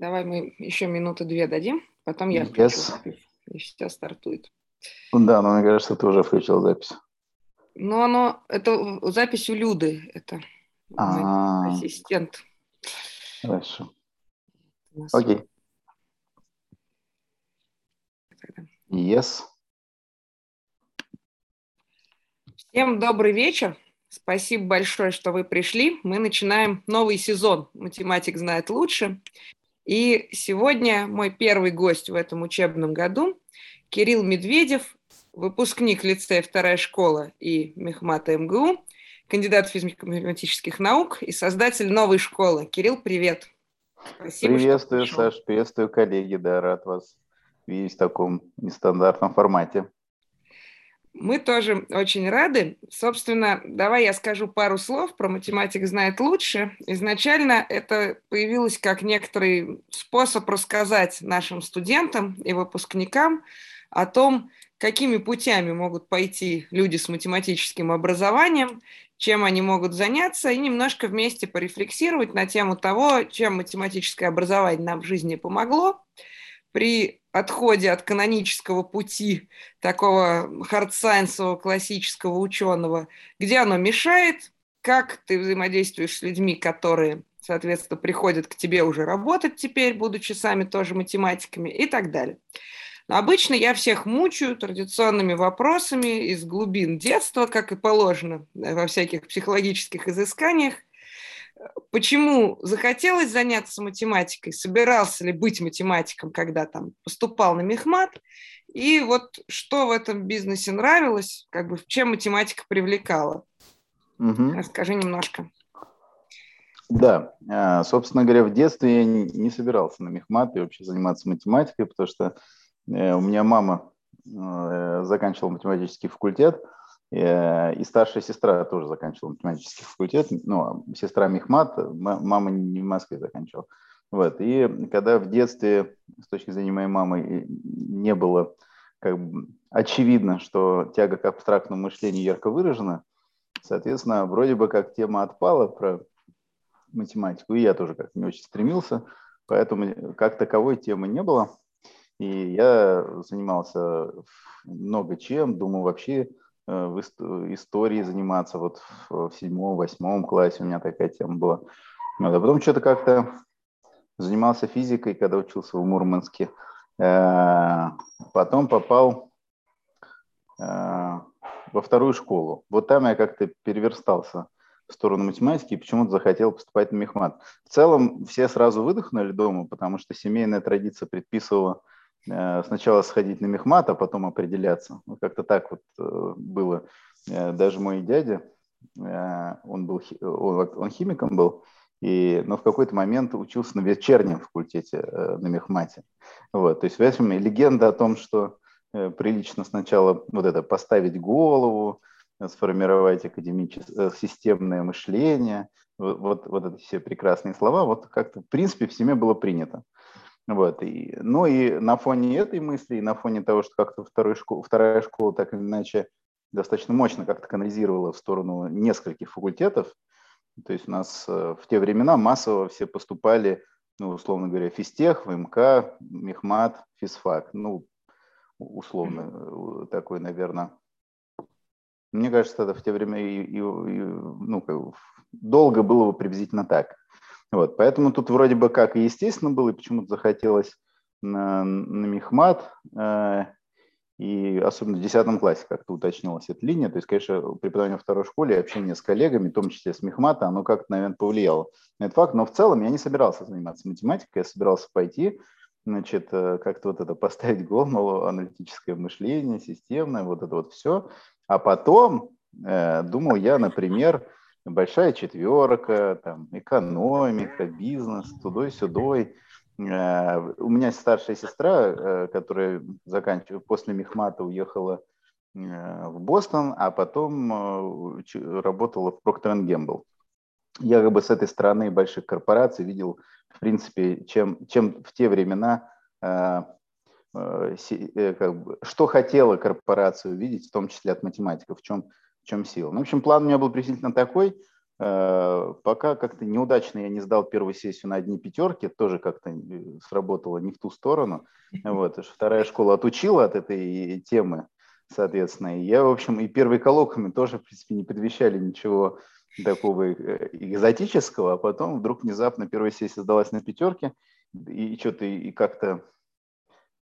Давай мы еще минуты две дадим, потом я включу yes. запись, и сейчас стартует. Да, но мне кажется, ты уже включил запись. Ну, оно, это запись у Люды, это А-а-а. ассистент. Хорошо. Окей. Yes. Всем добрый вечер. Спасибо большое, что вы пришли. Мы начинаем новый сезон «Математик знает лучше». И сегодня мой первый гость в этом учебном году – Кирилл Медведев, выпускник лицея «Вторая школа» и Мехмата МГУ, кандидат физико-математических наук и создатель новой школы. Кирилл, привет. Спасибо, приветствую, Саш, приветствую, коллеги, да, рад вас видеть в таком нестандартном формате. Мы тоже очень рады. Собственно, давай я скажу пару слов про «Математик знает лучше». Изначально это появилось как некоторый способ рассказать нашим студентам и выпускникам о том, какими путями могут пойти люди с математическим образованием, чем они могут заняться, и немножко вместе порефлексировать на тему того, чем математическое образование нам в жизни помогло при отходе от канонического пути такого хардсайенсового классического ученого, где оно мешает, как ты взаимодействуешь с людьми, которые, соответственно, приходят к тебе уже работать теперь, будучи сами тоже математиками и так далее. Но обычно я всех мучаю традиционными вопросами из глубин детства, как и положено во всяких психологических изысканиях – почему захотелось заняться математикой, собирался ли быть математиком, когда там поступал на мехмат, и вот что в этом бизнесе нравилось, как бы чем математика привлекала. Угу. Расскажи немножко. Да, а, собственно говоря, в детстве я не собирался на мехмат и вообще заниматься математикой, потому что э, у меня мама э, заканчивала математический факультет, и старшая сестра тоже заканчивала математический факультет, ну, сестра Мехмат, мама не в Москве заканчивала. Вот. И когда в детстве, с точки зрения моей мамы, не было как бы очевидно, что тяга к абстрактному мышлению ярко выражена, соответственно, вроде бы как тема отпала про математику, и я тоже как не очень стремился, поэтому как таковой темы не было. И я занимался много чем, думал вообще Э, в истории заниматься вот в седьмом-восьмом классе у меня такая тема была. Вот. А потом что-то как-то занимался физикой, когда учился в Мурманске. Э, потом попал э, во вторую школу. Вот там я как-то переверстался в сторону математики и почему-то захотел поступать на мехмат. В целом все сразу выдохнули дома, потому что семейная традиция предписывала Э, сначала сходить на мехмат, а потом определяться. Вот как-то так вот э, было. Э, даже мой дядя, он был он, химиком был, и, но в какой-то момент учился на вечернем факультете на мехмате. Вот, то есть в этом легенда о том, что прилично сначала вот это поставить голову, сформировать академическое системное мышление, вот, вот эти все прекрасные слова, вот как-то в принципе в семье было принято. Вот. И, ну и на фоне этой мысли, и на фоне того, что как-то школ, вторая школа так или иначе достаточно мощно как-то канализировала в сторону нескольких факультетов, то есть у нас э, в те времена массово все поступали, ну, условно говоря, физтех, ВМК, Мехмат, физфак. Ну, условно э, такой, наверное. Мне кажется, это в те времена и, и, и, ну, долго было бы приблизительно так. Вот, поэтому тут вроде бы как и естественно было, и почему-то захотелось на, на Мехмат, э, и особенно в 10 классе как-то уточнилась эта линия. То есть, конечно, преподавание во второй школе и общение с коллегами, в том числе с Мехмата, оно как-то, наверное, повлияло на этот факт. Но в целом я не собирался заниматься математикой, я собирался пойти, значит, э, как-то вот это поставить голову, аналитическое мышление, системное, вот это вот все. А потом э, думал я, например, большая четверка, там, экономика, бизнес, тудой-сюдой. Э, у меня старшая сестра, э, которая заканчивала, после Мехмата уехала э, в Бостон, а потом работала в Procter Gamble. Я как бы с этой стороны больших корпораций видел, в принципе, чем, чем в те времена как бы, что хотела корпорация увидеть, в том числе от математиков, в чем чем сила. Ну, в общем, план у меня был приблизительно такой. Э, пока как-то неудачно я не сдал первую сессию на одни пятерки, тоже как-то сработало не в ту сторону. Вот. Вторая школа отучила от этой темы, соответственно. И я, в общем, и первые коллоквиумы тоже, в принципе, не предвещали ничего такого э, экзотического, а потом вдруг внезапно первая сессия сдалась на пятерке, и что-то и как-то,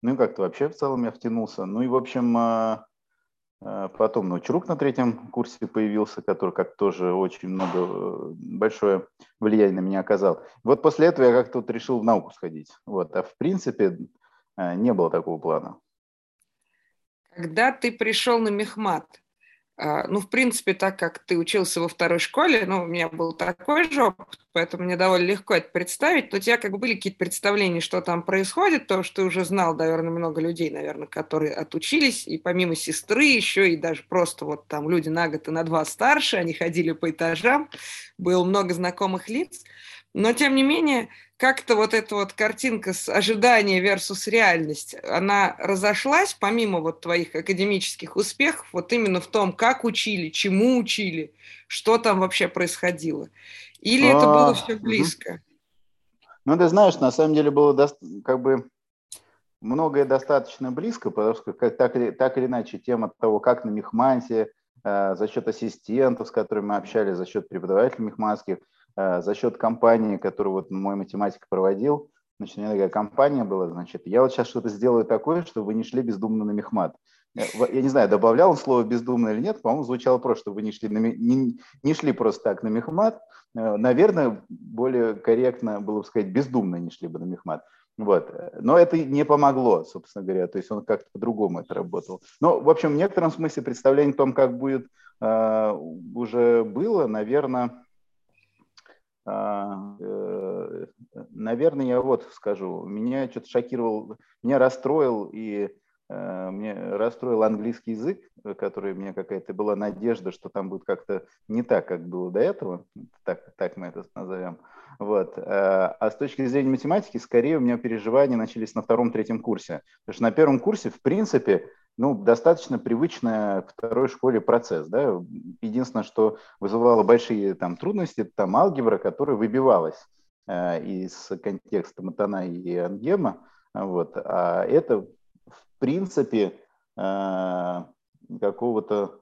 ну и как-то вообще в целом я втянулся. Ну и, в общем, потом научрук на третьем курсе появился, который как тоже очень много, э, большое влияние на меня оказал. Вот после этого я как-то вот решил в науку сходить. Вот. А в принципе э, не было такого плана. Когда ты пришел на мехмат, а, ну, в принципе, так как ты учился во второй школе, ну, у меня был такой же опыт, поэтому мне довольно легко это представить, но у тебя как бы были какие-то представления, что там происходит, то, что ты уже знал, наверное, много людей, наверное, которые отучились, и помимо сестры еще и даже просто вот там люди на год и на два старше, они ходили по этажам, было много знакомых лиц, но, тем не менее, как-то вот эта вот картинка с ожидания versus реальность, она разошлась, помимо вот твоих академических успехов, вот именно в том, как учили, чему учили, что там вообще происходило. Или это было все близко? Ну, ты знаешь, на самом деле было как бы многое достаточно близко, потому что как, так, или, так или иначе тема того, как на Мехманте, э, за счет ассистентов, с которыми мы общались, за счет преподавателей мехманских – за счет компании, которую вот мой математик проводил, значит, у меня такая компания была, значит, я вот сейчас что-то сделаю такое, чтобы вы не шли бездумно на мехмат. Э, я не знаю, добавлял он слово бездумно или нет, по-моему, звучало просто, что вы не шли, на, не, не шли просто так на мехмат. Э, наверное, более корректно было бы сказать, бездумно не шли бы на мехмат. Вот. Но это не помогло, собственно говоря, то есть он как-то по-другому это работал. Но, в общем, в некотором смысле представление о том, как будет, уже было, наверное, э, наверное, я вот скажу, меня что-то шокировал, меня расстроил и э, мне расстроил английский язык, который у меня какая-то была надежда, что там будет как-то не так, как было до этого, так, так мы это назовем. Вот. Э, а с точки зрения математики, скорее у меня переживания начались на втором-третьем курсе. Потому что на первом курсе, в принципе, ну, достаточно привычная второй школе процесс. Да? Единственное, что вызывало большие там, трудности, это там алгебра, которая выбивалась э, из контекста Матана и Ангема. Вот. А это, в принципе, э, какого-то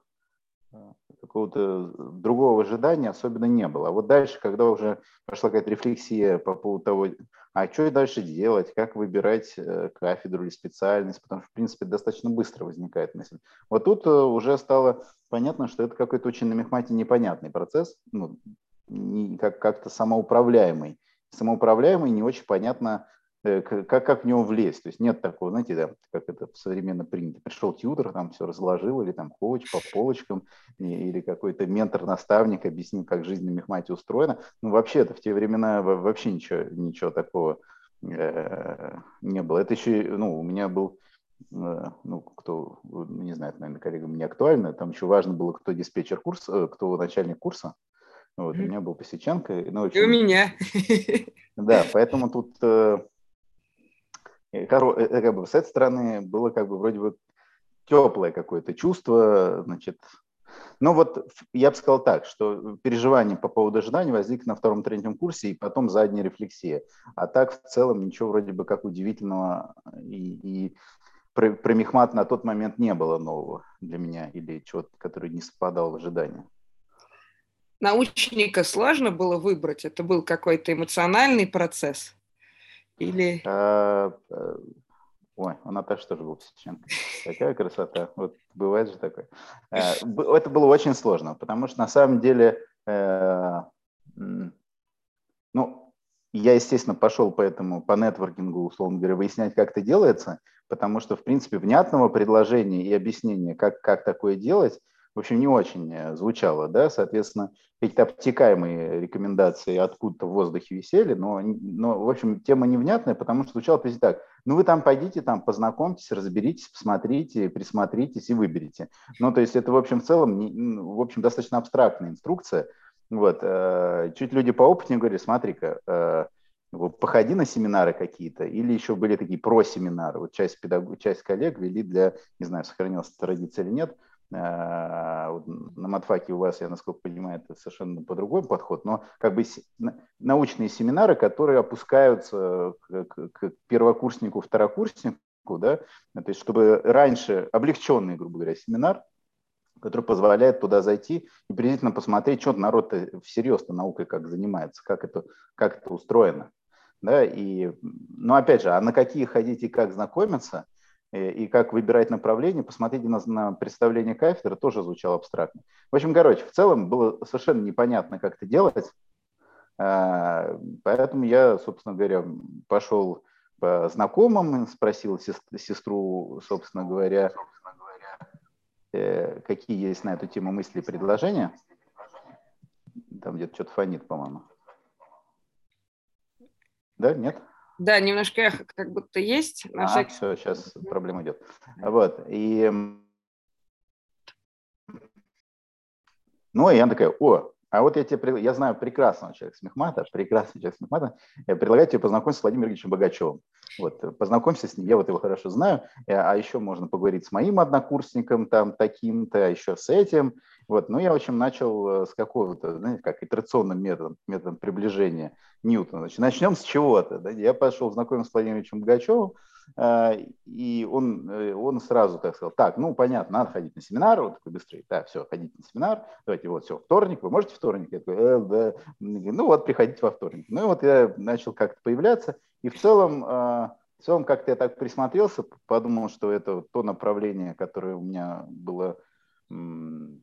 какого-то другого ожидания особенно не было. А вот дальше, когда уже пошла какая-то рефлексия по поводу того, а что дальше делать, как выбирать э, кафедру или специальность, потому что, в принципе, достаточно быстро возникает мысль. Вот тут э, уже стало понятно, что это какой-то очень на мехмате непонятный процесс, ну, не, как, как-то самоуправляемый. Самоуправляемый, не очень понятно, Э, как, как в него влезть. То есть нет такого, знаете, да, как это современно принято. Пришел тьютер, там все разложил, или там коуч по полочкам, или какой-то ментор-наставник объяснил, как жизнь на мехмате устроена. Ну, вообще это в те времена вообще ничего, ничего такого э, не было. Это еще, ну, у меня был э, ну, кто, не знаю, наверное, коллегам не актуально, там еще важно было, кто диспетчер курса, кто начальник курса. Вот, mm-hmm. у меня был Посеченко. Ну, общем, И у меня. Да, поэтому тут Э, как бы с этой стороны было как бы вроде бы теплое какое-то чувство, значит, ну вот я бы сказал так, что переживание по поводу ожиданий возник на втором-третьем курсе и потом задняя рефлексия. А так в целом ничего вроде бы как удивительного и, и про, про Мехмат на тот момент не было нового для меня или чего-то, который не совпадал в ожидании. Научника сложно было выбрать? Это был какой-то эмоциональный процесс? Или... А, э, ой, у Наташи тоже был Псиченко. Такая красота. Вот бывает же такое. Э, это было очень сложно, потому что на самом деле, э, ну, я, естественно, пошел по этому, по нетворкингу, условно говоря, выяснять, как это делается, потому что, в принципе, внятного предложения и объяснения, как, как такое делать, в общем, не очень э, звучало, да, соответственно, какие-то обтекаемые рекомендации откуда-то в воздухе висели, но, но, в общем, тема невнятная, потому что звучало почти так, ну, вы там пойдите, там, познакомьтесь, разберитесь, посмотрите, присмотритесь и выберите. Ну, то есть это, в общем, в целом, ну, в общем, достаточно абстрактная инструкция, вот, э, чуть люди поопытнее говорили, смотри-ка, э, походи на семинары какие-то, или еще были такие про-семинары, вот часть, педаг... часть коллег вели для, не знаю, сохранилась традиция или нет, на матфаке у вас, я насколько понимаю, это совершенно по-другому подход, но как бы научные семинары, которые опускаются к, первокурснику, второкурснику, да, то есть чтобы раньше облегченный, грубо говоря, семинар, который позволяет туда зайти и приблизительно посмотреть, что народ всерьез-то наукой как занимается, как это, как это устроено. Да, и, ну, опять же, а на какие ходить и как знакомиться, и как выбирать направление, посмотрите на, на представление кафедры, тоже звучало абстрактно. В общем, короче, в целом было совершенно непонятно, как это делать, а, поэтому я, собственно говоря, пошел по знакомым, спросил сестру, собственно говоря, Э, какие есть на эту тему мысли и предложения. Там где-то что-то фонит, по-моему. Да, нет? Да, немножко эхо как будто есть. На а, всякий... все, сейчас проблема идет. Вот, и... Ну, и она такая, о, а вот я тебе, я знаю прекрасного человека с Мехмата, прекрасный человек с Мехмата, я предлагаю тебе познакомиться с Владимиром Ильичем Богачевым. Вот, познакомься с ним, я вот его хорошо знаю, э, а еще можно поговорить с моим однокурсником, там, таким-то, а еще с этим. Вот, ну, я, в общем, начал э, с какого-то, знаете, как итерационным методом, методом приближения Ньютона. Значит, начнем с чего-то. Да? Я пошел знакомиться с Владимиром Ильичем Богачевым, и он, э, он сразу так сказал, так, ну, понятно, надо ходить на семинар, вот такой быстрый, да, все, ходите на семинар, давайте, вот, все, вторник, вы можете вторник? Я такой, э, да. ну, вот, приходите во вторник. Ну, и вот я начал как-то появляться, и в целом, а, в целом как-то я так присмотрелся, подумал, что это то направление, которое у меня было, ну,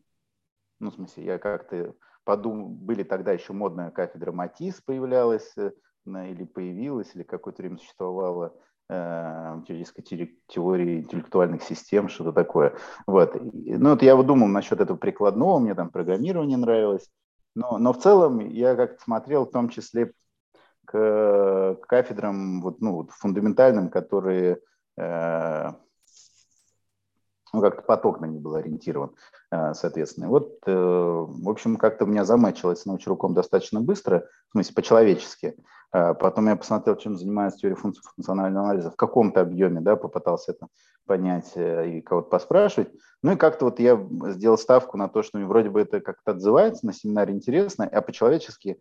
в смысле, я как-то подумал, были тогда еще модная кафедра Матис появлялась, э, или появилась, или какое-то время существовала, теоретической теории интеллектуальных систем, что-то такое. Вот. Ну, вот я вот думал насчет этого прикладного, мне там программирование нравилось, но, но в целом я как-то смотрел в том числе к, кафедрам вот, ну, вот фундаментальным, которые э, ну, как-то поток на них был ориентирован, э, соответственно. Вот, э, в общем, как-то у меня замачилось научруком достаточно быстро, в смысле, по-человечески. Потом я посмотрел, чем занимается теория функций функционального анализа в каком-то объеме, да, попытался это понять э, и кого-то поспрашивать. Ну и как-то вот я сделал ставку на то, что вроде бы это как-то отзывается, на семинаре интересно, а по-человечески,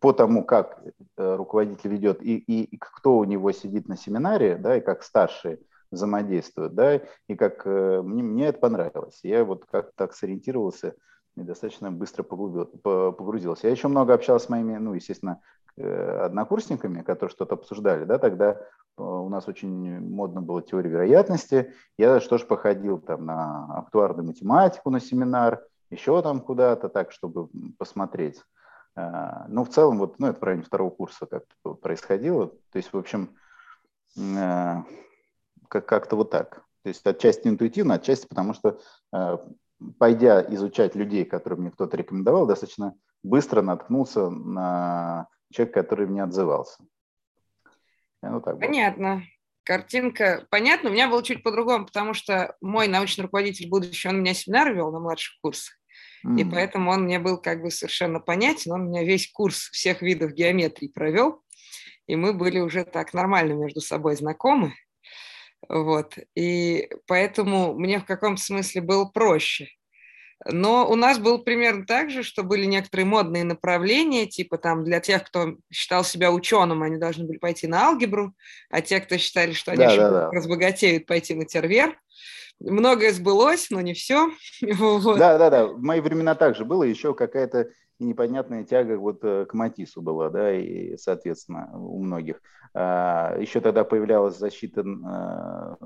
по тому, как руководитель ведет и, и, и кто у него сидит на семинаре, да, и как старшие – взаимодействуют, да, и как э, мне, мне это понравилось. Я вот как так сориентировался и достаточно быстро погрузился. Я еще много общался с моими, ну, естественно, э, однокурсниками, которые что-то обсуждали, да, тогда э, у нас очень модно было теория вероятности. Я что ж походил там на актуарную математику на семинар, еще там куда-то так, чтобы посмотреть. Ну, в целом, вот, ну, это в районе второго курса как происходило. То есть, в общем, как- как-то вот так. То есть отчасти интуитивно, отчасти потому что, э, пойдя изучать людей, которые мне кто-то рекомендовал, достаточно быстро наткнулся на человека, который мне отзывался. Ну, так Понятно. Было. Картинка понятна. У меня было чуть по-другому, потому что мой научный руководитель будущий, он меня семинар вел на младших курсах. Mm-hmm. И поэтому он мне был как бы совершенно понятен. Он у меня весь курс всех видов геометрии провел. И мы были уже так нормально между собой знакомы. Вот. И поэтому мне в каком-то смысле было проще. Но у нас был примерно так же, что были некоторые модные направления, типа там для тех, кто считал себя ученым, они должны были пойти на алгебру, а те, кто считали, что они да, да, да. разбогатеют, пойти на тервер. Многое сбылось, но не все. Вот. Да, да, да. В мои времена также было. Еще какая-то непонятная тяга вот э, к Матису была, да, и, соответственно, у многих. А, еще тогда появлялась защита, а,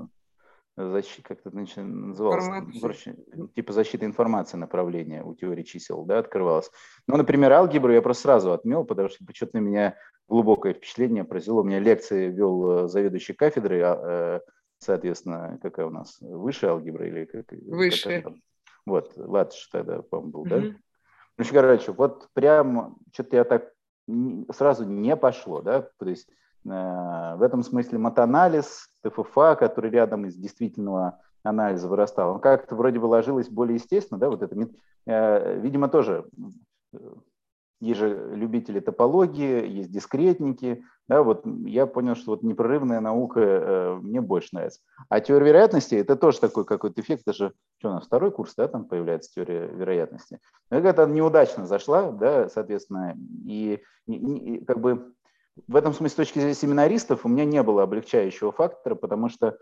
защита как это называлось, Короче, типа защита информации направления у теории чисел, да, открывалась. Ну, например, алгебру я просто сразу отмел, потому что почему-то на меня глубокое впечатление произвело. У меня лекции вел э, заведующий кафедрой, а, э, соответственно, какая у нас, высшая алгебра или как? Высшая. Вот, Латыш тогда, по-моему, был, mm-hmm. да? Ну, короче, вот прям что-то я так сразу не пошло, да, то есть э, в этом смысле матанализ, ТФФА, который рядом из действительного анализа вырастал, он как-то вроде бы ложилось более естественно, да, вот это, э, видимо, тоже есть же любители топологии, есть дискретники, да, вот я понял, что вот непрерывная наука э, мне больше нравится. А теория вероятности – это тоже такой какой-то эффект, даже, что у нас, второй курс, да, там появляется теория вероятности. Но какая-то неудачно зашла, да, соответственно, и, и, и как бы в этом смысле с точки зрения семинаристов у меня не было облегчающего фактора, потому что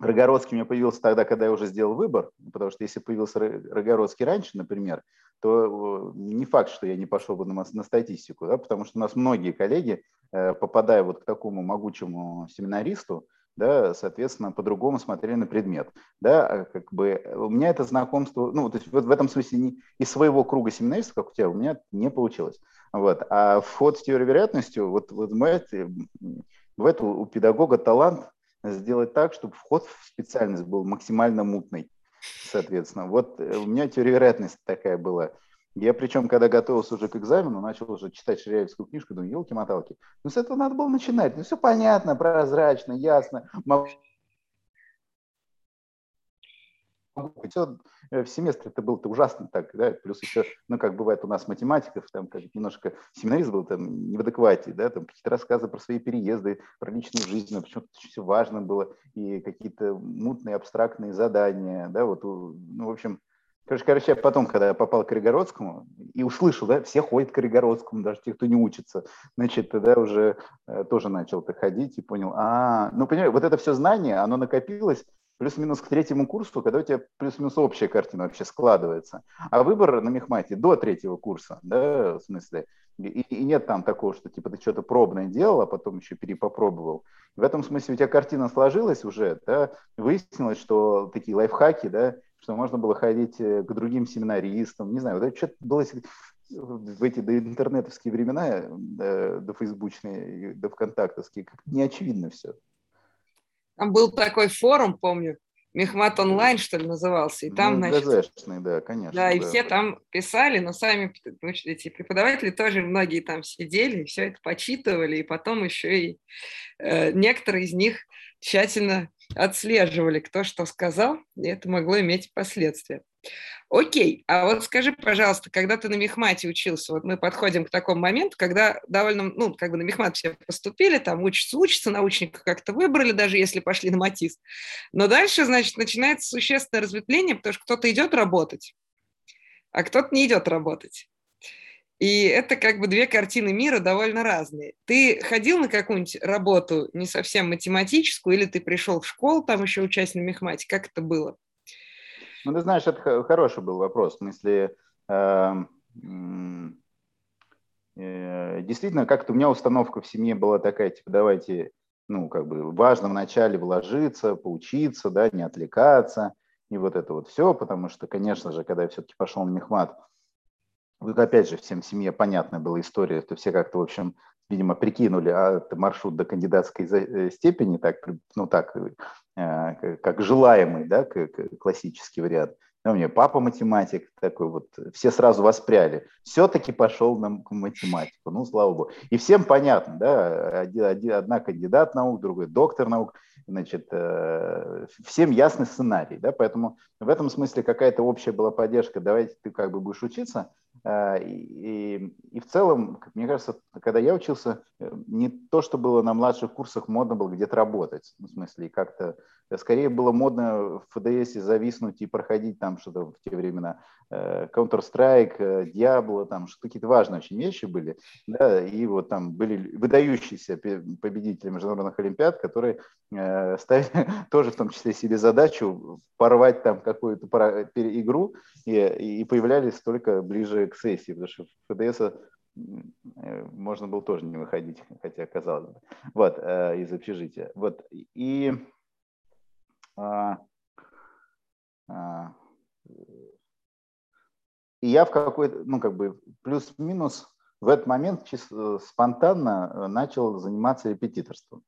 Рогородский у меня появился тогда, когда я уже сделал выбор, потому что если появился Рогородский раньше, например, то не факт, что я не пошел бы на, на статистику, да, потому что у нас многие коллеги, э, попадая вот к такому могучему семинаристу, да, соответственно, по-другому смотрели на предмет. Да, а как бы у меня это знакомство, ну, то есть вот в этом смысле не, из своего круга семинаристов, как у тебя, у меня не получилось. Вот. А вход в теорию вероятностью, вот, вот бывает, бывает у, у педагога талант сделать так, чтобы вход в специальность был максимально мутный, соответственно. Вот э, у меня теория вероятности такая была. Я причем, когда готовился уже к экзамену, начал уже читать ширяевскую книжку, думаю, елки-моталки. Ну, с этого надо было начинать. Ну, все понятно, прозрачно, ясно. Все э, в семестре это было-то ужасно так, да, плюс еще, ну, как бывает у нас математиков, там, как немножко семинарист был там не в адеквате, да, там какие-то рассказы про свои переезды, про личную жизнь, почему-то все важно было, и какие-то мутные абстрактные задания, да, вот, ну, в общем, Короче, короче, я потом, когда я попал к Коригородскому и услышал, да, все ходят к Коригородскому, даже те, кто не учится, значит, тогда уже э, тоже начал так ходить и понял, а, ну, понимаешь, вот это все знание, оно накопилось плюс-минус к третьему курсу, когда у тебя плюс-минус общая картина вообще складывается. А выбор на мехмате до третьего курса, да, в смысле, и, и нет там такого, что типа ты что-то пробное делал, а потом еще перепопробовал. В этом смысле у тебя картина сложилась уже, да, выяснилось, что такие лайфхаки, да, что можно было ходить э, к другим семинаристам, не знаю, вот это что-то было в эти до интернетовские времена, до, до фейсбучные, до вконтактовские, как не очевидно все. Там был такой форум, помню, Мехмат онлайн, что ли, назывался. И там, ну, значит, да, конечно. Да, и да. все там писали, но сами эти преподаватели тоже многие там сидели, все это почитывали, и потом еще и э, некоторые из них тщательно отслеживали, кто что сказал, и это могло иметь последствия. Окей, а вот скажи, пожалуйста, когда ты на мехмате учился, вот мы подходим к такому моменту, когда довольно, ну, как бы на мехмат все поступили, там учатся, учатся, научника как-то выбрали, даже если пошли на матис. Но дальше, значит, начинается существенное разветвление, потому что кто-то идет работать, а кто-то не идет работать. И это как бы две картины мира довольно разные. Ты ходил на какую-нибудь работу не совсем математическую, или ты пришел в школу, там еще учась на мехмате? Как это было? Ну, ты знаешь, это хороший был вопрос. В смысле, э, э, действительно, как-то у меня установка в семье была такая, типа, давайте, ну, как бы важно вначале вложиться, поучиться, да, не отвлекаться, и вот это вот все, потому что, конечно же, когда я все-таки пошел на мехмат, вот опять же, всем семье понятная была история, что все как-то, в общем, видимо, прикинули, а это маршрут до кандидатской э, степени, так, ну так, как желаемый, да, классический вариант. Ну, у меня папа математик такой вот, все сразу воспряли. Все-таки пошел на математику, ну, слава богу. И всем понятно, да, одна кандидат наук, другой доктор наук, значит, э, всем ясный сценарий, да, поэтому в этом смысле какая-то общая была поддержка, давайте ты как бы будешь учиться, и, и в целом, мне кажется, когда я учился, э, не то, что было на младших курсах модно было где-то работать, ну, в смысле, как-то, э, скорее было модно в ФДС зависнуть и проходить там что-то в те времена, э, Counter-Strike, Diablo, там какие-то важные очень вещи были, да, и вот там были выдающиеся победители международных олимпиад, которые ставили тоже в том числе себе задачу порвать там какую-то игру и, и появлялись только ближе к сессии, потому что в ФДС э, можно было тоже не выходить, хотя казалось бы, вот, э, из общежития. Вот, и а, а, и я в какой-то, ну, как бы, плюс-минус в этот момент чисто спонтанно начал заниматься репетиторством.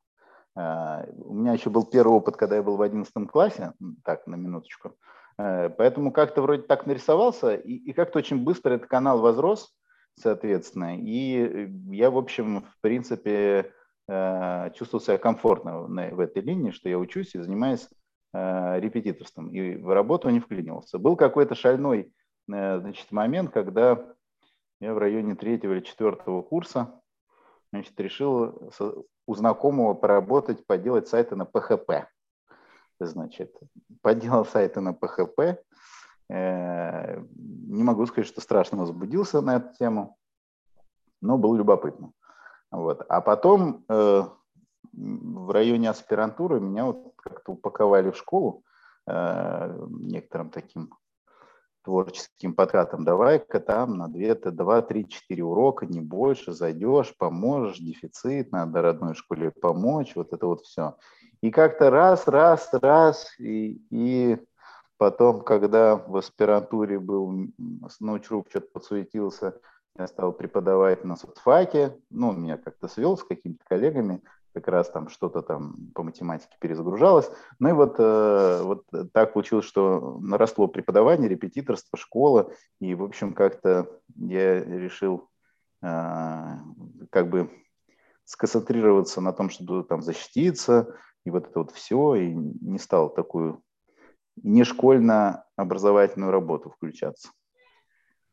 У меня еще был первый опыт, когда я был в 11 классе, так, на минуточку. Э, поэтому как-то вроде так нарисовался, и, и как-то очень быстро этот канал возрос, соответственно. И э, я, в общем, в принципе, э, чувствовал себя комфортно в этой линии, что я учусь и занимаюсь репетиторством. И в работу не вклинивался. Был какой-то шальной значит, момент, когда я в районе третьего или четвертого курса значит, решил у знакомого поработать, поделать сайты на PHP. Значит, поделал сайты на PHP. Э, не могу сказать, что страшно возбудился на эту тему, но было любопытно. Вот. А потом э, в районе аспирантуры меня вот как-то упаковали в школу э, некоторым таким творческим подкатом. Давай-ка там на 2, 2, 3, 4 урока, не больше, зайдешь, поможешь, дефицит, надо родной школе помочь, вот это вот все. И как-то раз, раз, раз, и, и потом, когда в аспирантуре был, научрук что-то подсуетился, я стал преподавать на соцфаке, ну, меня как-то свел с какими-то коллегами, как раз там что-то там по математике перезагружалось. Ну и вот, э, вот так получилось, что наросло преподавание, репетиторство, школа, и, в общем, как-то я решил э, как бы сконцентрироваться на том, чтобы там защититься, и вот это вот все, и не стал такую не школьно-образовательную работу включаться.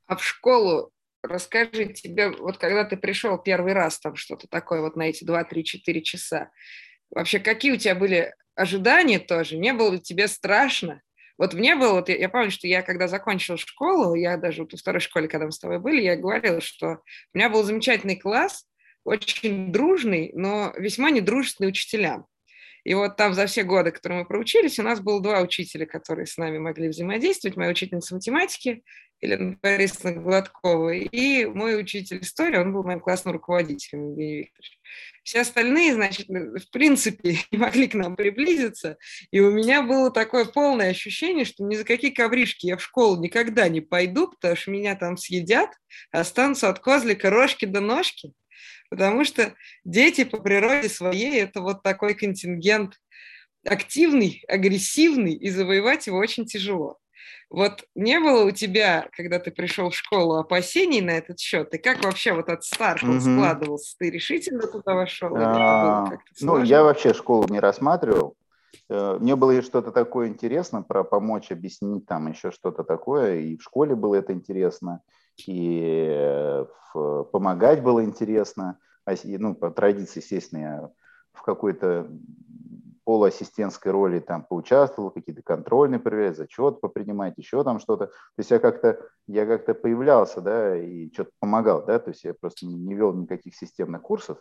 А в школу расскажи тебе, вот когда ты пришел первый раз, там что-то такое вот на эти 2-3-4 часа, вообще какие у тебя были ожидания тоже? Не было ли тебе страшно? Вот мне было, вот я, я помню, что я когда закончила школу, я даже вот во второй школе, когда мы с тобой были, я говорила, что у меня был замечательный класс, очень дружный, но весьма недружественный учителям. И вот там за все годы, которые мы проучились, у нас было два учителя, которые с нами могли взаимодействовать. Моя учительница математики Елена Борисовна Гладкова и мой учитель истории, он был моим классным руководителем, Евгений Викторович. Все остальные, значит, в принципе, не могли к нам приблизиться. И у меня было такое полное ощущение, что ни за какие ковришки я в школу никогда не пойду, потому что меня там съедят, останутся от козлика рожки до ножки потому что дети по природе своей – это вот такой контингент активный, агрессивный, и завоевать его очень тяжело. Вот не было у тебя, когда ты пришел в школу, опасений на этот счет? И как вообще вот от старта mm-hmm. складывался? Ты решительно туда вошел? А, ну, я вообще школу не рассматривал. Э, мне было что-то такое интересно про помочь объяснить там еще что-то такое. И в школе было это интересно и э, помогать было интересно. А ну, по традиции, естественно, я в какой-то полуассистентской роли там поучаствовал, какие-то контрольные проверять, зачет попринимать, еще там что-то. То есть я как-то я как-то появлялся, да, и что-то помогал, да, то есть я просто не вел никаких системных курсов,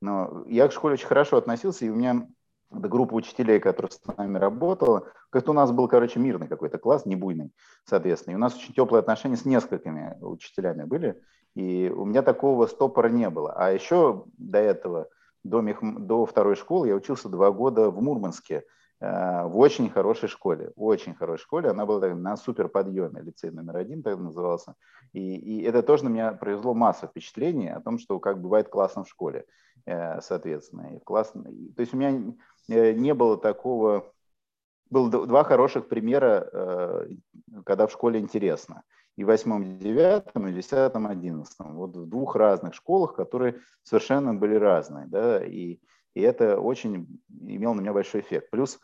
но я к школе очень хорошо относился, и у меня это группа учителей, которая с нами работала. Как-то у нас был, короче, мирный какой-то класс, не буйный, соответственно. И у нас очень теплые отношения с несколькими учителями были. И у меня такого стопора не было. А еще до этого, до, мех... до второй школы, я учился два года в Мурманске э, в очень хорошей школе, очень хорошей школе. Она была на супер подъеме, лицей номер один так назывался. И, и это тоже на меня произвело массу впечатлений о том, что как бывает классно в школе, э, соответственно. И классно. То есть у меня не было такого... Было два хороших примера, э, когда в школе интересно. И в восьмом, девятом, и десятом, одиннадцатом. Вот в двух разных школах, которые совершенно были разные. Да? И, и это очень имело на меня большой эффект. Плюс э,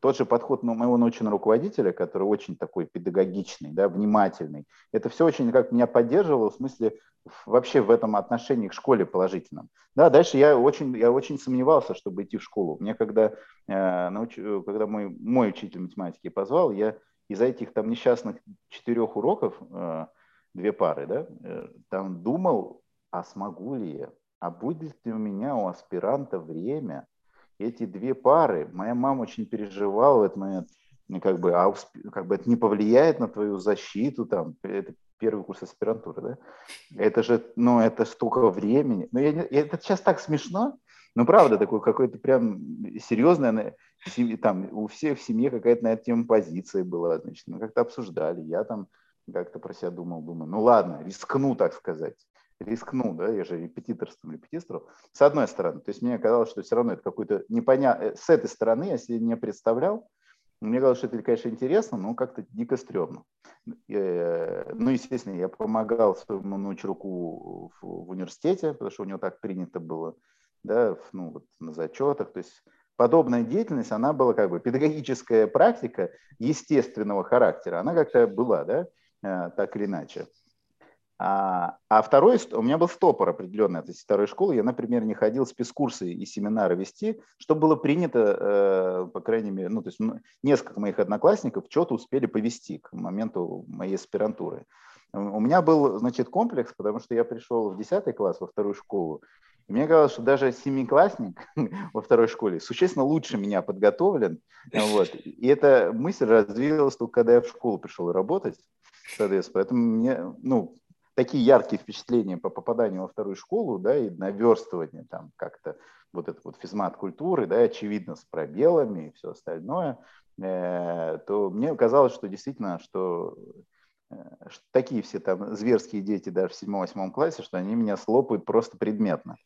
тот же подход моего научного руководителя, который очень такой педагогичный, да, внимательный, это все очень как меня поддерживало в смысле вообще в этом отношении к школе положительном. Да, дальше я очень, я очень сомневался, чтобы идти в школу. Мне когда, э, науч, когда мой, мой учитель математики позвал, я из этих там несчастных четырех уроков, э, две пары, да, э, там думал, а смогу ли я, а будет ли у меня у аспиранта время эти две пары. Моя мама очень переживала в этот момент, как бы, а как бы это не повлияет на твою защиту, там, это первый курс аспирантуры, да? Это же, ну, это столько времени. Ну, я, это сейчас так смешно, ну, правда, такой какой-то прям серьезный, там, у всех в семье какая-то на эту тему позиция была, значит, мы как-то обсуждали, я там как-то про себя думал, думаю, ну, ладно, рискну, так сказать, рискну, да, я же репетиторством репетиторствовал, с одной стороны, то есть мне казалось, что все равно это какой-то непонятный, э, с этой стороны, если не представлял, мне казалось, что это, конечно, интересно, но как-то дико стрёмно. Э, ну, естественно, я помогал своему научруку в университете, потому что у него так принято было, да, ну, вот на зачетах. То есть подобная деятельность, она была как бы педагогическая практика естественного характера, она как-то была, да, э, так или иначе. А, а второй, у меня был стопор определенный от этой второй школы. Я, например, не ходил спецкурсы и семинары вести, что было принято, э, по крайней мере, ну, то есть несколько моих одноклассников что-то успели повести к моменту моей аспирантуры. У меня был, значит, комплекс, потому что я пришел в 10 класс, во вторую школу, и мне казалось, что даже семиклассник во второй школе существенно лучше меня подготовлен. Вот. И эта мысль развилась только когда я в школу пришел работать. Соответственно, поэтому мне, ну, такие яркие впечатления по попаданию во вторую школу, да, и наверстывание там как-то вот это вот физмат культуры, да, очевидно, с пробелами и все остальное, э, то мне казалось, что действительно, что, э, такие все там зверские дети даже в седьмом-восьмом классе, что они меня слопают просто предметно.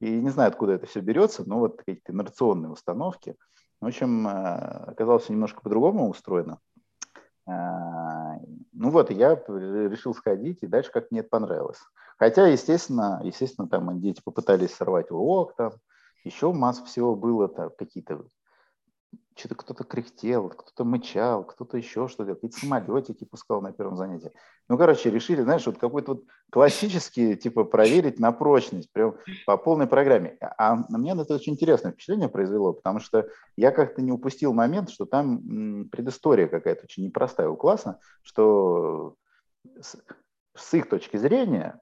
И не знаю, откуда это все берется, но вот какие-то инерционные установки. В общем, э, оказалось немножко по-другому устроено. Ну вот, я решил сходить, и дальше как мне это понравилось. Хотя, естественно, естественно, там дети попытались сорвать урок, там еще масса всего было, там какие-то что-то кто-то кряхтел, кто-то мычал, кто-то еще что-то, какие-то самолетики пускал на первом занятии. Ну, короче, решили, знаешь, вот какой-то вот классический, типа, проверить на прочность, прям по полной программе. А на меня это очень интересное впечатление произвело, потому что я как-то не упустил момент, что там предыстория какая-то очень непростая у класса, что с, с их точки зрения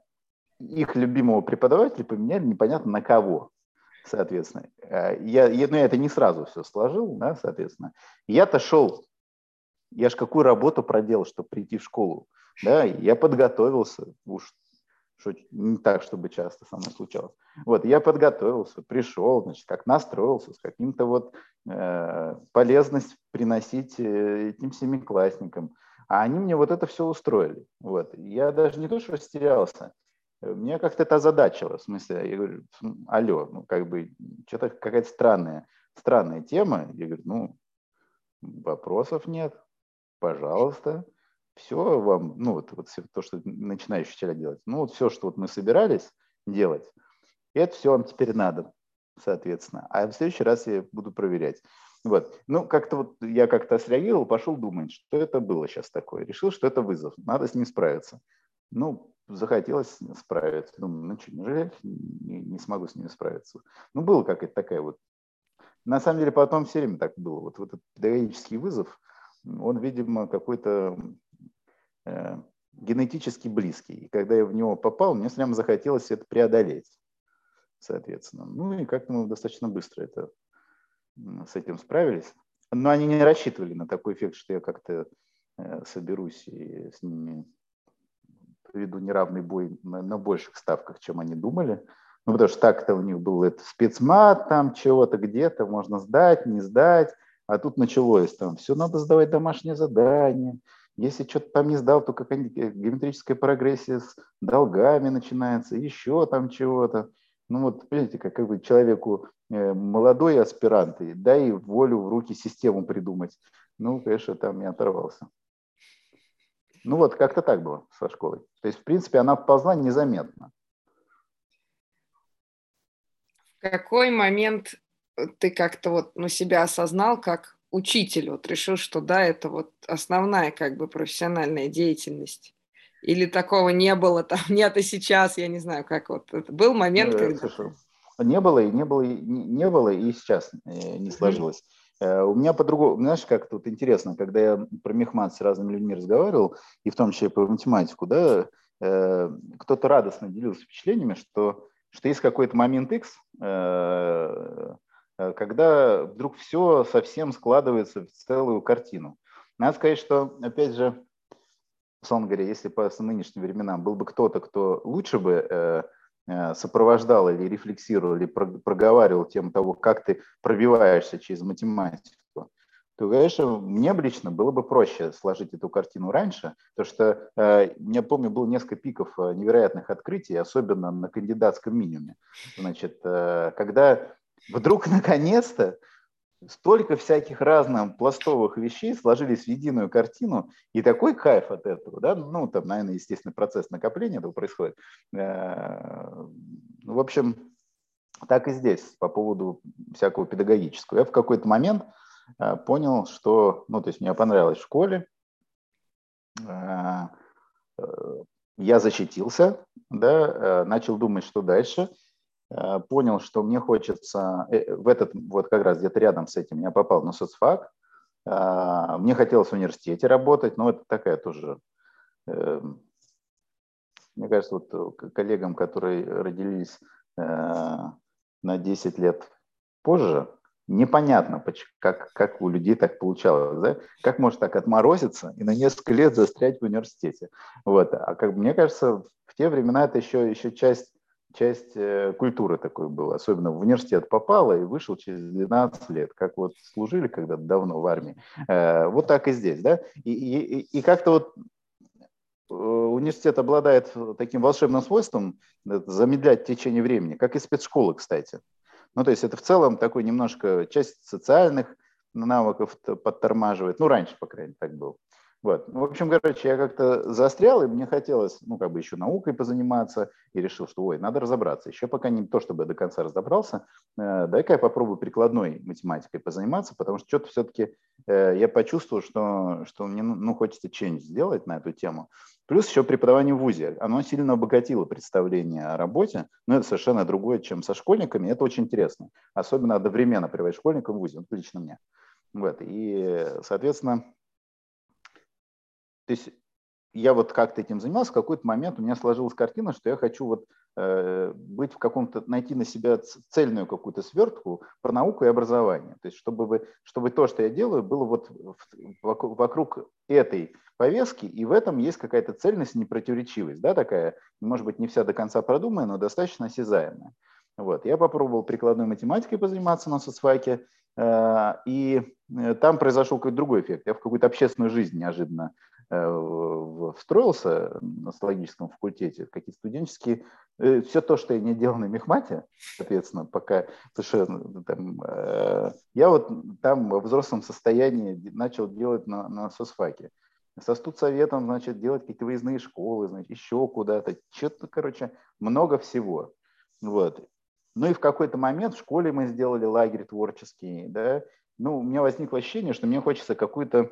их любимого преподавателя поменяли непонятно на кого соответственно. Э, я, я, ну, я это не сразу все сложил, да, соответственно. Я-то шел, я ж какую работу проделал, чтобы прийти в школу, да, я подготовился, уж что не так, чтобы часто со мной случалось. Вот, я подготовился, пришел, значит, как настроился, с каким-то вот э, полезность приносить э, этим семиклассникам. А они мне вот это все устроили. Вот. Я даже не то, что растерялся, мне как-то это озадачило. В смысле, я говорю, алло, ну как бы что-то какая-то странная, странная тема. Я говорю, ну, вопросов нет, пожалуйста. Все вам, ну вот, вот то, что начинающие учителя делать, ну вот все, что вот мы собирались делать, это все вам теперь надо, соответственно. А в следующий раз я буду проверять. Вот. Ну, как-то вот я как-то среагировал, пошел думать, что это было сейчас такое. Решил, что это вызов, надо с ним справиться. Ну, захотелось справиться. Думаю, ну что, неужели не, не смогу с ними справиться? Ну, была какая-то такая вот... На самом деле, потом все время так было. Вот, вот этот педагогический вызов, он, видимо, какой-то э, генетически близкий. И когда я в него попал, мне прямо захотелось это преодолеть, соответственно. Ну и как-то мы достаточно быстро это, с этим справились. Но они не рассчитывали на такой эффект, что я как-то э, соберусь и с ними веду неравный бой на, на больших ставках, чем они думали. Ну, потому что так-то у них был это спецмат, там чего-то где-то, можно сдать, не сдать. А тут началось там, все надо сдавать домашнее задание. Если что-то там не сдал, то какая-нибудь э, геометрическая прогрессия с долгами начинается, еще там чего-то. Ну вот, понимаете, как, как бы человеку э, молодой аспирант, да и волю в руки систему придумать. Ну, конечно, там я оторвался. Ну вот, как-то так было со школой. То есть, в принципе, она ползла незаметно. В какой момент ты как-то вот ну, себя осознал как учитель, вот решил, что да, это вот основная как бы профессиональная деятельность? Или такого не было, там нет и сейчас, я не знаю, как вот это был момент, ну, когда... Слушай, не было, и не было, и не, не было, и сейчас э, не сложилось. Э, у меня по-другому, знаешь, как тут интересно, когда я про мехмат с разными людьми разговаривал, и в том числе про математику, да, э, кто-то радостно делился впечатлениями, что, что есть какой-то момент X, э, когда вдруг все совсем складывается в целую картину. Надо сказать, что, опять же, условно говоря, если по нынешним временам был бы кто-то, кто лучше бы Э, сопровождал или рефлексировал, или проговаривал тему того, как ты пробиваешься через математику, то, конечно, мне бы лично было бы проще сложить эту картину раньше, потому что, э, я помню, было несколько пиков э, невероятных открытий, особенно на кандидатском минимуме. Значит, когда вдруг наконец-то столько всяких разных пластовых вещей сложились в единую картину, и такой кайф от этого, да, ну, там, наверное, естественный процесс накопления этого происходит. Э, в общем, так и здесь по поводу всякого педагогического. Я в какой-то момент э, понял, что, ну, то есть мне понравилось в школе, э, я защитился, да, начал думать, что дальше, понял, что мне хочется, в этот, вот как раз где-то рядом с этим я попал на соцфак, мне хотелось в университете работать, но это такая тоже мне кажется, вот э, коллегам, которые родились э, на 10 лет позже, непонятно, как, как у людей так получалось, да? как может так отморозиться и на несколько лет застрять в университете. Вот. А как мне кажется, в те времена это еще, еще часть, часть э, культуры такой была, особенно в университет попала и вышел через 12 лет, как вот служили когда-то давно в армии. Э, вот так и здесь, да, и, и, и как-то вот Э, университет обладает таким волшебным свойством замедлять течение времени, как и спецшколы, кстати. Ну, то есть это в целом такой немножко часть социальных навыков подтормаживает. Ну, раньше, по крайней мере, так было. Вот. Ну, в общем, короче, я как-то застрял, и мне хотелось, ну, как бы еще наукой позаниматься, и решил, что, ой, надо разобраться. Еще пока не то, чтобы я до конца разобрался, э, дай-ка я попробую прикладной математикой позаниматься, потому что что-то все-таки э, я почувствовал, что, что мне, ну, ну, хочется change сделать на эту тему. Плюс еще преподавание в ВУЗе. Оно сильно обогатило представление о работе, но это совершенно другое, чем со школьниками. Это очень интересно. Особенно одновременно приводить школьникам в ВУЗе, вот лично мне. Вот. И, соответственно, то есть я вот как-то этим занимался, в какой-то момент у меня сложилась картина, что я хочу вот э, быть в каком-то, найти на себя цельную какую-то свертку про науку и образование. То есть чтобы, вы, чтобы то, что я делаю, было вот вокруг, вокруг этой повестки, и в этом есть какая-то цельность, непротиворечивость, да, такая, может быть, не вся до конца продуманная, но достаточно осязаемая. Вот. Я попробовал прикладной математикой позаниматься на соцфаке, э, и э, там произошел какой-то другой эффект. Я в какую-то общественную жизнь неожиданно встроился на стологическом факультете, какие-то студенческие, э, все то, что я не делал на мехмате, соответственно, пока совершенно там, э, я вот там в взрослом состоянии начал делать на, на соцфаке. Со студсоветом, значит, делать какие-то выездные школы, значит, еще куда-то, что-то, короче, много всего. Вот. Ну и в какой-то момент в школе мы сделали лагерь творческий, да, ну, у меня возникло ощущение, что мне хочется какую-то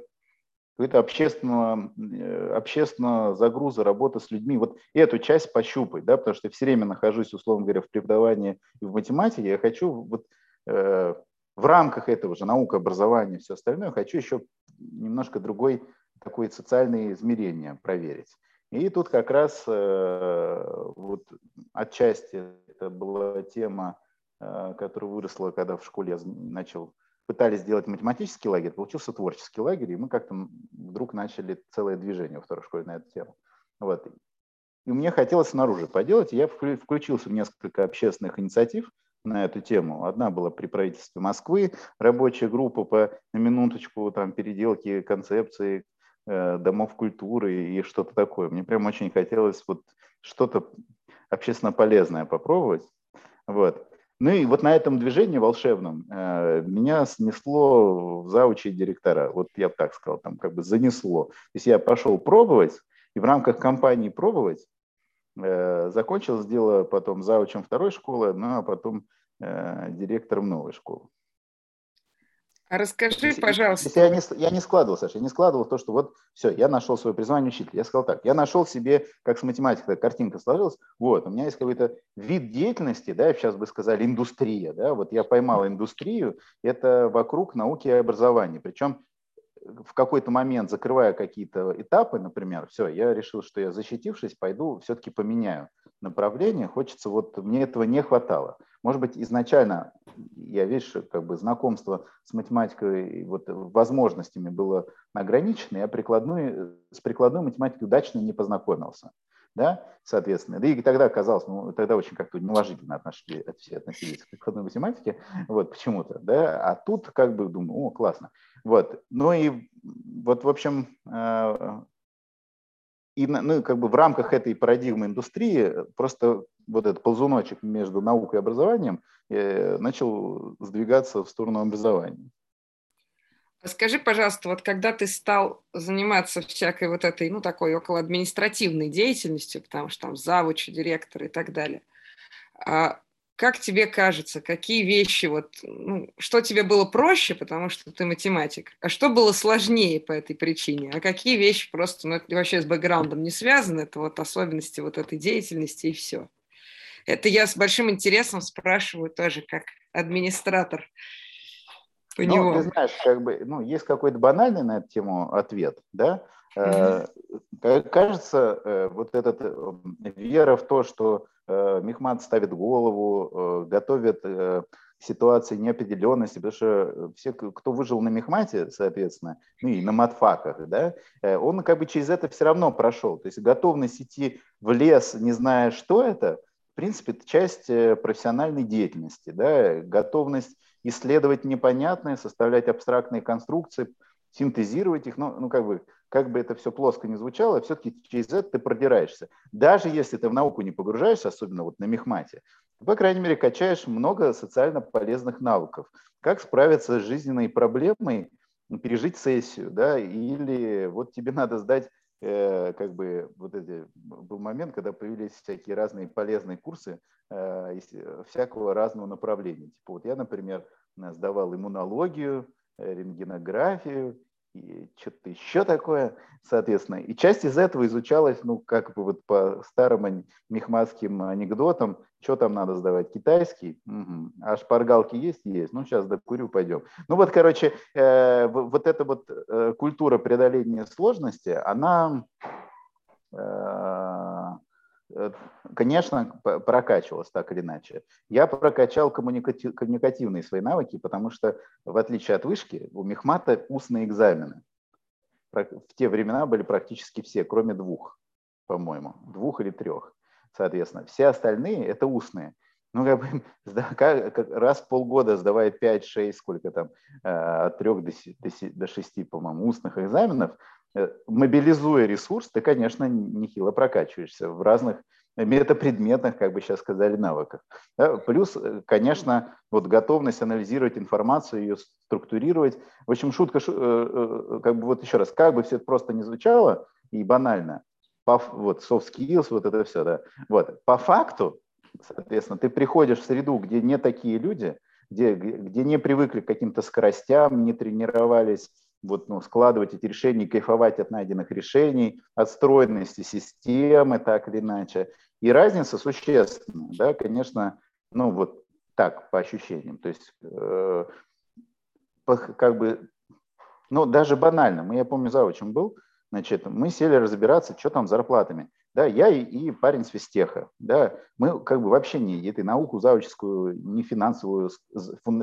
какой-то общественного, э, общественного загруза, работа с людьми. Вот эту часть пощупать, да, потому что я все время нахожусь, условно говоря, в преподавании и в математике. Я хочу вот э, в рамках этого же наука, образования, все остальное, хочу еще немножко другой такой социальное измерение проверить. И тут как раз э, вот отчасти это была тема, э, которая выросла, когда в школе я начал пытались сделать математический лагерь, получился творческий лагерь, и мы как-то вдруг начали целое движение во второй школе на эту тему. Вот. И мне хотелось снаружи поделать, и я включился в несколько общественных инициатив на эту тему. Одна была при правительстве Москвы, рабочая группа по на минуточку там, переделки концепции э, домов культуры и что-то такое. Мне прям очень хотелось вот что-то общественно полезное попробовать. Вот. Ну и вот на этом движении волшебном э, меня снесло в заучи директора. Вот я бы так сказал, там как бы занесло. То есть я пошел пробовать, и в рамках кампании пробовать э, закончил дело потом заучем второй школы, ну а потом э, директором новой школы. А расскажи, пожалуйста. Я, не, я не складывал, Саша, я не складывал то, что вот все, я нашел свое призвание учителя. Я сказал так, я нашел себе, как с математикой картинка сложилась, вот, у меня есть какой-то вид деятельности, да, сейчас бы сказали, индустрия, да, вот я поймал индустрию, это вокруг науки и образования, причем в какой-то момент, закрывая какие-то этапы, например, все, я решил, что я защитившись, пойду все-таки поменяю направление. Хочется, вот мне этого не хватало. Может быть, изначально я, видишь, как бы знакомство с математикой, вот возможностями было ограничено, я прикладной, с прикладной математикой удачно не познакомился. Да, соответственно. Да и тогда казалось, ну, тогда очень как-то неуважительно отношили, все относились к прикладной математике, вот, почему-то, да, а тут как бы думаю, о, классно. Вот, ну и вот, в общем, э, и ну, как бы в рамках этой парадигмы индустрии просто вот этот ползуночек между наукой и образованием э, начал сдвигаться в сторону образования. Скажи, пожалуйста, вот когда ты стал заниматься всякой вот этой, ну, такой около административной деятельностью, потому что там завуч, директор и так далее, а как тебе кажется, какие вещи, вот, ну, что тебе было проще, потому что ты математик, а что было сложнее по этой причине, а какие вещи просто, ну, это вообще с бэкграундом не связаны, это вот особенности вот этой деятельности и все. Это я с большим интересом спрашиваю тоже как администратор по ну, него. Ты знаешь, как бы, ну, есть какой-то банальный на эту тему ответ, да? Mm-hmm. Кажется, э, вот эта э, вера в то, что Мехмат ставит голову, готовит ситуации неопределенности, потому что все, кто выжил на Мехмате, соответственно, ну и на матфаках, да, он как бы через это все равно прошел. То есть готовность идти в лес, не зная, что это, в принципе, это часть профессиональной деятельности, да, готовность исследовать непонятное, составлять абстрактные конструкции, синтезировать их, ну, ну как бы, как бы это все плоско не звучало, все-таки через это ты продираешься. Даже если ты в науку не погружаешься, особенно вот на мехмате, ты, по крайней мере, качаешь много социально полезных навыков. Как справиться с жизненной проблемой, пережить сессию, да, или вот тебе надо сдать э, как бы вот эти был момент, когда появились всякие разные полезные курсы э, всякого разного направления. Типа вот я, например, сдавал иммунологию, рентгенографию, и что-то еще такое, соответственно. И часть из этого изучалась, ну, как бы вот по старым мехматским анекдотам, что там надо сдавать, китайский, угу. а шпаргалки есть? Есть. Ну, сейчас докурю, пойдем. Ну, вот, короче, э, вот эта вот э, культура преодоления сложности, она э, Э, конечно, прокачивалось так или иначе. Я прокачал коммуникатив, коммуникативные свои навыки, потому что, в отличие от вышки, у Мехмата устные экзамены. В те времена были практически все, кроме двух, по-моему, двух или трех. Соответственно, все остальные – это устные. Ну, как бы, раз в полгода сдавая 5-6, сколько там, э, от 3 до 6, по-моему, устных экзаменов, Э, мобилизуя ресурс, ты, конечно, нехило прокачиваешься в разных метапредметных, как бы сейчас сказали, навыках. Да? Плюс, э, конечно, вот готовность анализировать информацию, ее структурировать. В общем, шутка, э, как бы вот еще раз, как бы все это просто не звучало и банально, по, вот soft skills, вот это все, да. Вот, по факту, соответственно, ты приходишь в среду, где не такие люди, где, где не привыкли к каким-то скоростям, не тренировались вот, ну, складывать эти решения, кайфовать от найденных решений, от стройности системы, так или иначе. И разница существенная, да, конечно, ну вот так, по ощущениям. То есть, э, как бы, ну даже банально, мы, я помню, завучем был, значит, мы сели разбираться, что там с зарплатами. Да, я и, и парень с физтеха. Да, мы как бы вообще не этой науку зауческую, не финансовую,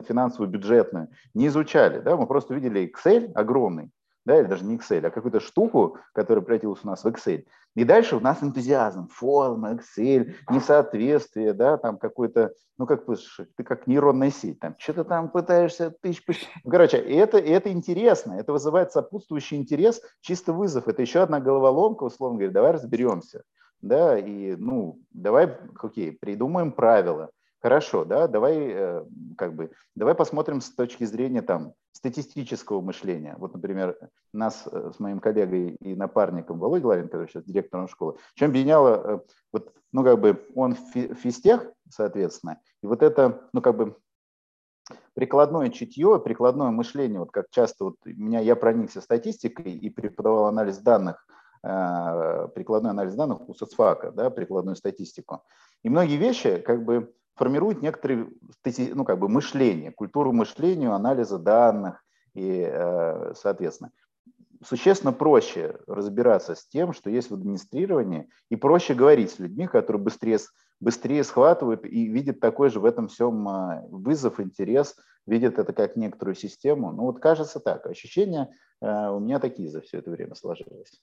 финансовую бюджетную не изучали. Да, мы просто видели Excel огромный, да, или даже не Excel, а какую-то штуку, которая превратилась у нас в Excel. И дальше у нас энтузиазм, форма, Excel, несоответствие, да, там какой-то, ну как ты как нейронная сеть, там что-то там пытаешься тысяч, ну, короче, это, это интересно, это вызывает сопутствующий интерес, чисто вызов, это еще одна головоломка, условно говоря, давай разберемся, да, и, ну, давай, окей, придумаем правила, Хорошо, да, давай э, как бы, давай посмотрим с точки зрения там статистического мышления. Вот, например, нас э, с моим коллегой и напарником Володей Ларин, который сейчас директором школы, чем объединяло, э, вот, ну, как бы, он физтех, соответственно, и вот это, ну, как бы, прикладное чутье, прикладное мышление, вот как часто вот меня, я проникся статистикой и преподавал анализ данных, прикладной анализ данных у соцфака, да, прикладную статистику. И многие вещи, как бы, формирует некоторые ну, как бы мышление, культуру мышления, анализа данных и, э, соответственно, существенно проще разбираться с тем, что есть в администрировании, и проще говорить с людьми, которые быстрее, быстрее схватывают и видят такой же в этом всем э, вызов, интерес, видят это как некоторую систему. Ну вот кажется так, ощущения э, у меня такие за все это время сложились.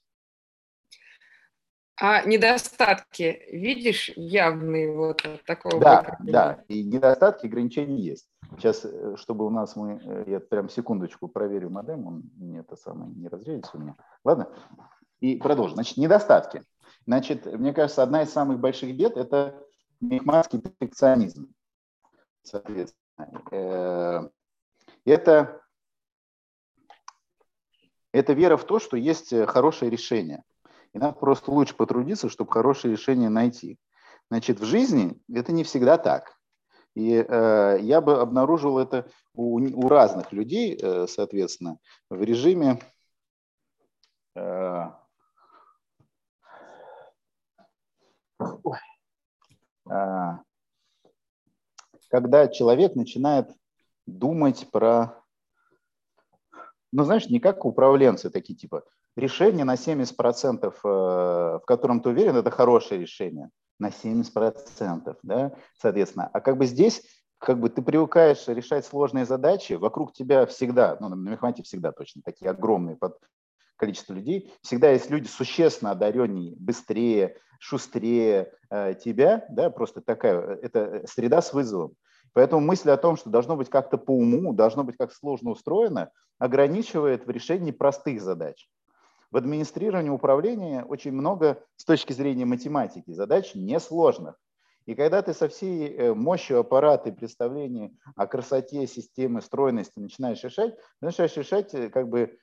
А недостатки видишь явные вот такого? Да, выхода? да, и недостатки, ограничения есть. Сейчас, э, чтобы у нас мы, э, я прям секундочку проверю модем, он не это самое не разрядится у меня. Ладно, и продолжим. Значит, недостатки. Значит, мне кажется, одна из самых больших бед – это мехматский перфекционизм. Соответственно, э, это, это вера в то, что есть хорошее решение – и надо просто лучше потрудиться, чтобы хорошее решение найти. Значит, в жизни это не всегда так. И э, я бы обнаружил это у, у разных людей, э, соответственно, в режиме э, э, когда человек начинает думать про, ну, знаешь, не как управленцы такие, типа, решение на 70%, э, в котором ты уверен, это хорошее решение на 70%, да, соответственно. А как бы здесь как бы ты привыкаешь решать сложные задачи, вокруг тебя всегда, ну, на мехмате всегда точно такие огромные под количество людей, всегда есть люди существенно одареннее, быстрее, шустрее э, тебя, да, просто такая, это среда с вызовом. Поэтому мысль о том, что должно быть как-то по уму, должно быть как сложно устроено, ограничивает в решении простых задач. В администрировании управления очень много с точки зрения математики задач несложных. И когда ты со всей э, мощью аппарата и представления о красоте системы, стройности начинаешь решать, начинаешь решать э, как бы,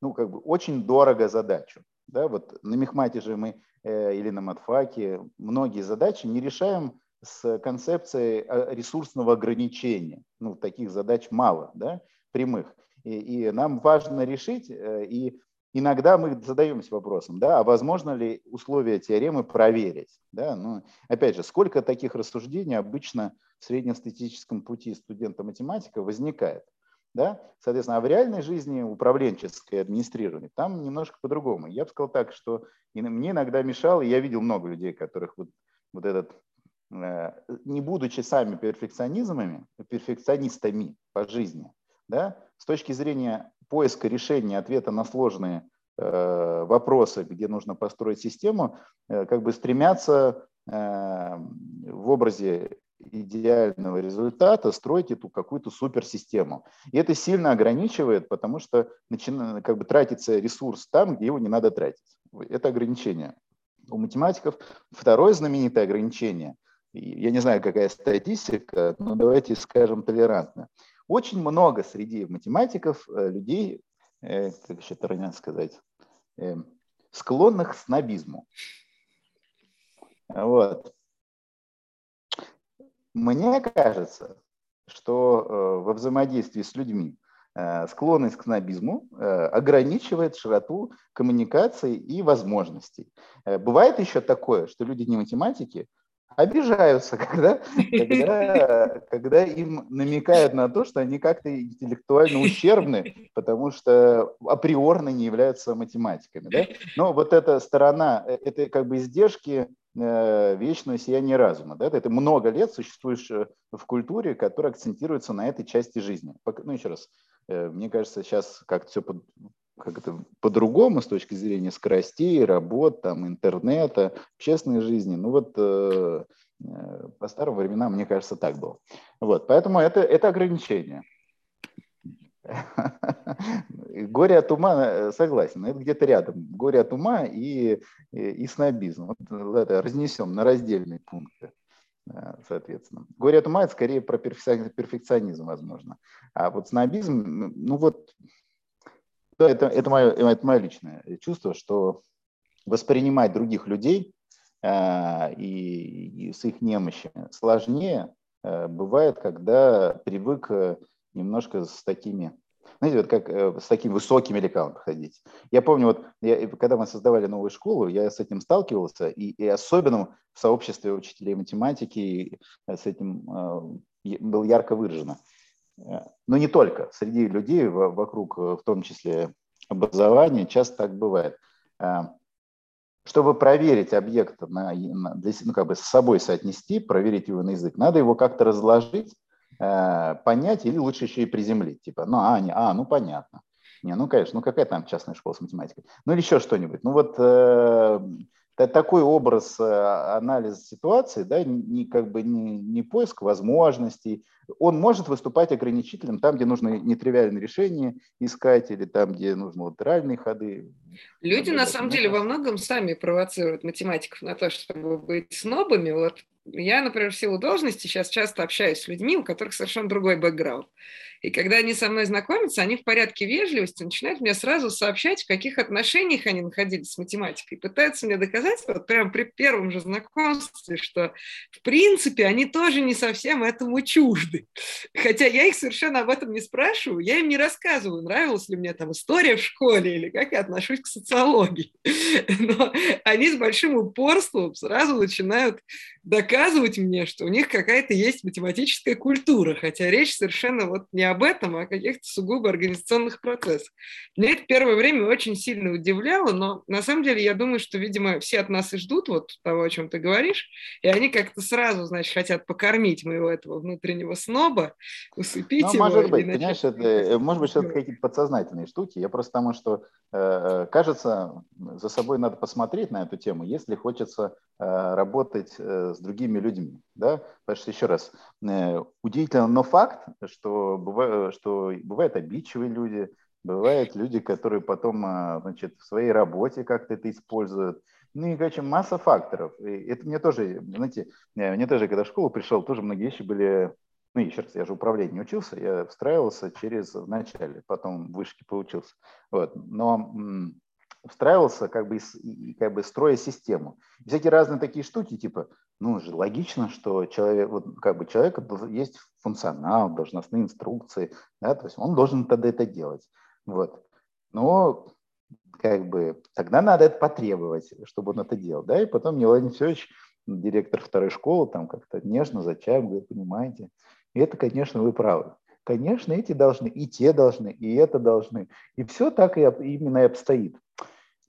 ну, как бы очень дорого задачу. Да, вот на Мехмате же мы э, или на Матфаке многие задачи не решаем с концепцией ресурсного ограничения. Ну, таких задач мало, да, прямых. И, и нам важно решить, и иногда мы задаемся вопросом, да, а возможно ли условия теоремы проверить? Да? Ну, опять же, сколько таких рассуждений обычно в среднестатистическом пути студента-математика возникает? Да? Соответственно, а в реальной жизни управленческое администрирование там немножко по-другому. Я бы сказал так, что мне иногда мешало, и я видел много людей, которых вот, вот этот, э, не будучи сами перфекционизмами, перфекционистами по жизни, да, с точки зрения поиска решения ответа на сложные э, вопросы, где нужно построить систему, э, как бы стремятся э, в образе идеального результата строить эту какую-то суперсистему. И это сильно ограничивает, потому что начинает, как бы тратится ресурс там, где его не надо тратить. Это ограничение. У математиков второе знаменитое ограничение, я не знаю, какая статистика, но давайте скажем толерантно. Очень много среди математиков э, людей, э, как еще правильно сказать, э, склонных к снобизму. Вот. Мне кажется, что во взаимодействии с людьми склонность к снобизму ограничивает широту коммуникации и возможностей. Бывает еще такое, что люди не математики, обижаются, когда, когда, когда им намекают на то, что они как-то интеллектуально ущербны, потому что априорно не являются математиками. Да? Но вот эта сторона, э, это как бы издержки э, вечного сияния разума. Да? Ты много лет существуешь э, в культуре, которая акцентируется на этой части жизни. Ну, еще раз, мне кажется, сейчас как-то все как это по-другому с точки зрения скоростей, работ, там, интернета, общественной жизни. Ну вот э, э, по старым временам, мне кажется, так было. Вот, поэтому это, это ограничение. Горе от ума, э, согласен, это где-то рядом. Горе от ума и, и, и снобизм. Вот это разнесем на раздельные пункты э, соответственно. Горе от ума – это скорее про перфекционизм, возможно. А вот снобизм, ну вот это, это, мое, это мое личное чувство, что воспринимать других людей э, и, и с их немощами сложнее э, бывает, когда привык э, немножко с такими, знаете, вот как э, с такими высокими лекалами ходить. Я помню, вот я, когда мы создавали новую школу, я с этим сталкивался, и, и особенно в сообществе учителей математики с этим э, был ярко выражено. Но не только. Среди людей вокруг, э, в том числе образования, часто так бывает. Э, чтобы проверить объект, на, для, ну, как бы с собой соотнести, проверить его на язык, надо его как-то разложить, э, понять или лучше еще и приземлить. Типа, ну, а, не, а, ну, понятно. Не, ну, конечно, ну какая там частная школа с математикой? Ну или еще что-нибудь. Ну вот такой образ э, анализа ситуации, да, не, как бы не, не поиск возможностей, он может выступать ограничителем там, где нужно нетривиальные решения искать, или там, где нужны латеральные ходы. Люди, на самом деле, во многом сами провоцируют математиков на то, чтобы быть снобами. Вот я, например, в силу должности сейчас часто общаюсь с людьми, у которых совершенно другой бэкграунд. И когда они со мной знакомятся, они в порядке вежливости начинают мне сразу сообщать, в каких отношениях они находились с математикой. Пытаются мне доказать, вот прямо при первом же знакомстве, что в принципе они тоже не совсем этому чужды. Хотя я их совершенно об этом не спрашиваю, я им не рассказываю, нравилась ли мне там история в школе или как я отношусь к социологии. Но они с большим упорством сразу начинают доказывать мне, что у них какая-то есть математическая культура, хотя речь совершенно вот не об этом, а о каких-то сугубо организационных процессах. Меня это первое время очень сильно удивляло, но на самом деле я думаю, что, видимо, все от нас и ждут вот того, о чем ты говоришь, и они как-то сразу, значит, хотят покормить моего этого внутреннего сноба, усыпить ну, его. Может быть, понимаешь, это, э, может быть, что-то какие-то подсознательные штуки. Я просто потому, что, э, кажется, за собой надо посмотреть на эту тему, если хочется э, работать э, с другими людьми. Да? Потому что, еще раз, удивительно, но факт, что, бывает, что бывают обидчивые люди, бывают люди, которые потом э, значит, в своей работе как-то это используют. Ну и, короче, масса факторов. И это мне тоже, знаете, э, мне тоже, когда в школу пришел, тоже многие вещи были ну, еще раз, я же управление не учился, я встраивался через вначале, потом в вышке поучился. Вот. Но встраивался, как бы, как бы строя систему. И всякие разные такие штуки, типа, ну, же логично, что человек, вот, как бы человека есть функционал, должностные инструкции, да, то есть он должен тогда это делать. Вот. Но как бы тогда надо это потребовать, чтобы он это делал. Да? И потом Владимир Федорович, директор второй школы, там как-то нежно за чаем говорит, понимаете, и это, конечно, вы правы. Конечно, эти должны, и те должны, и это должны. И все так и именно и обстоит.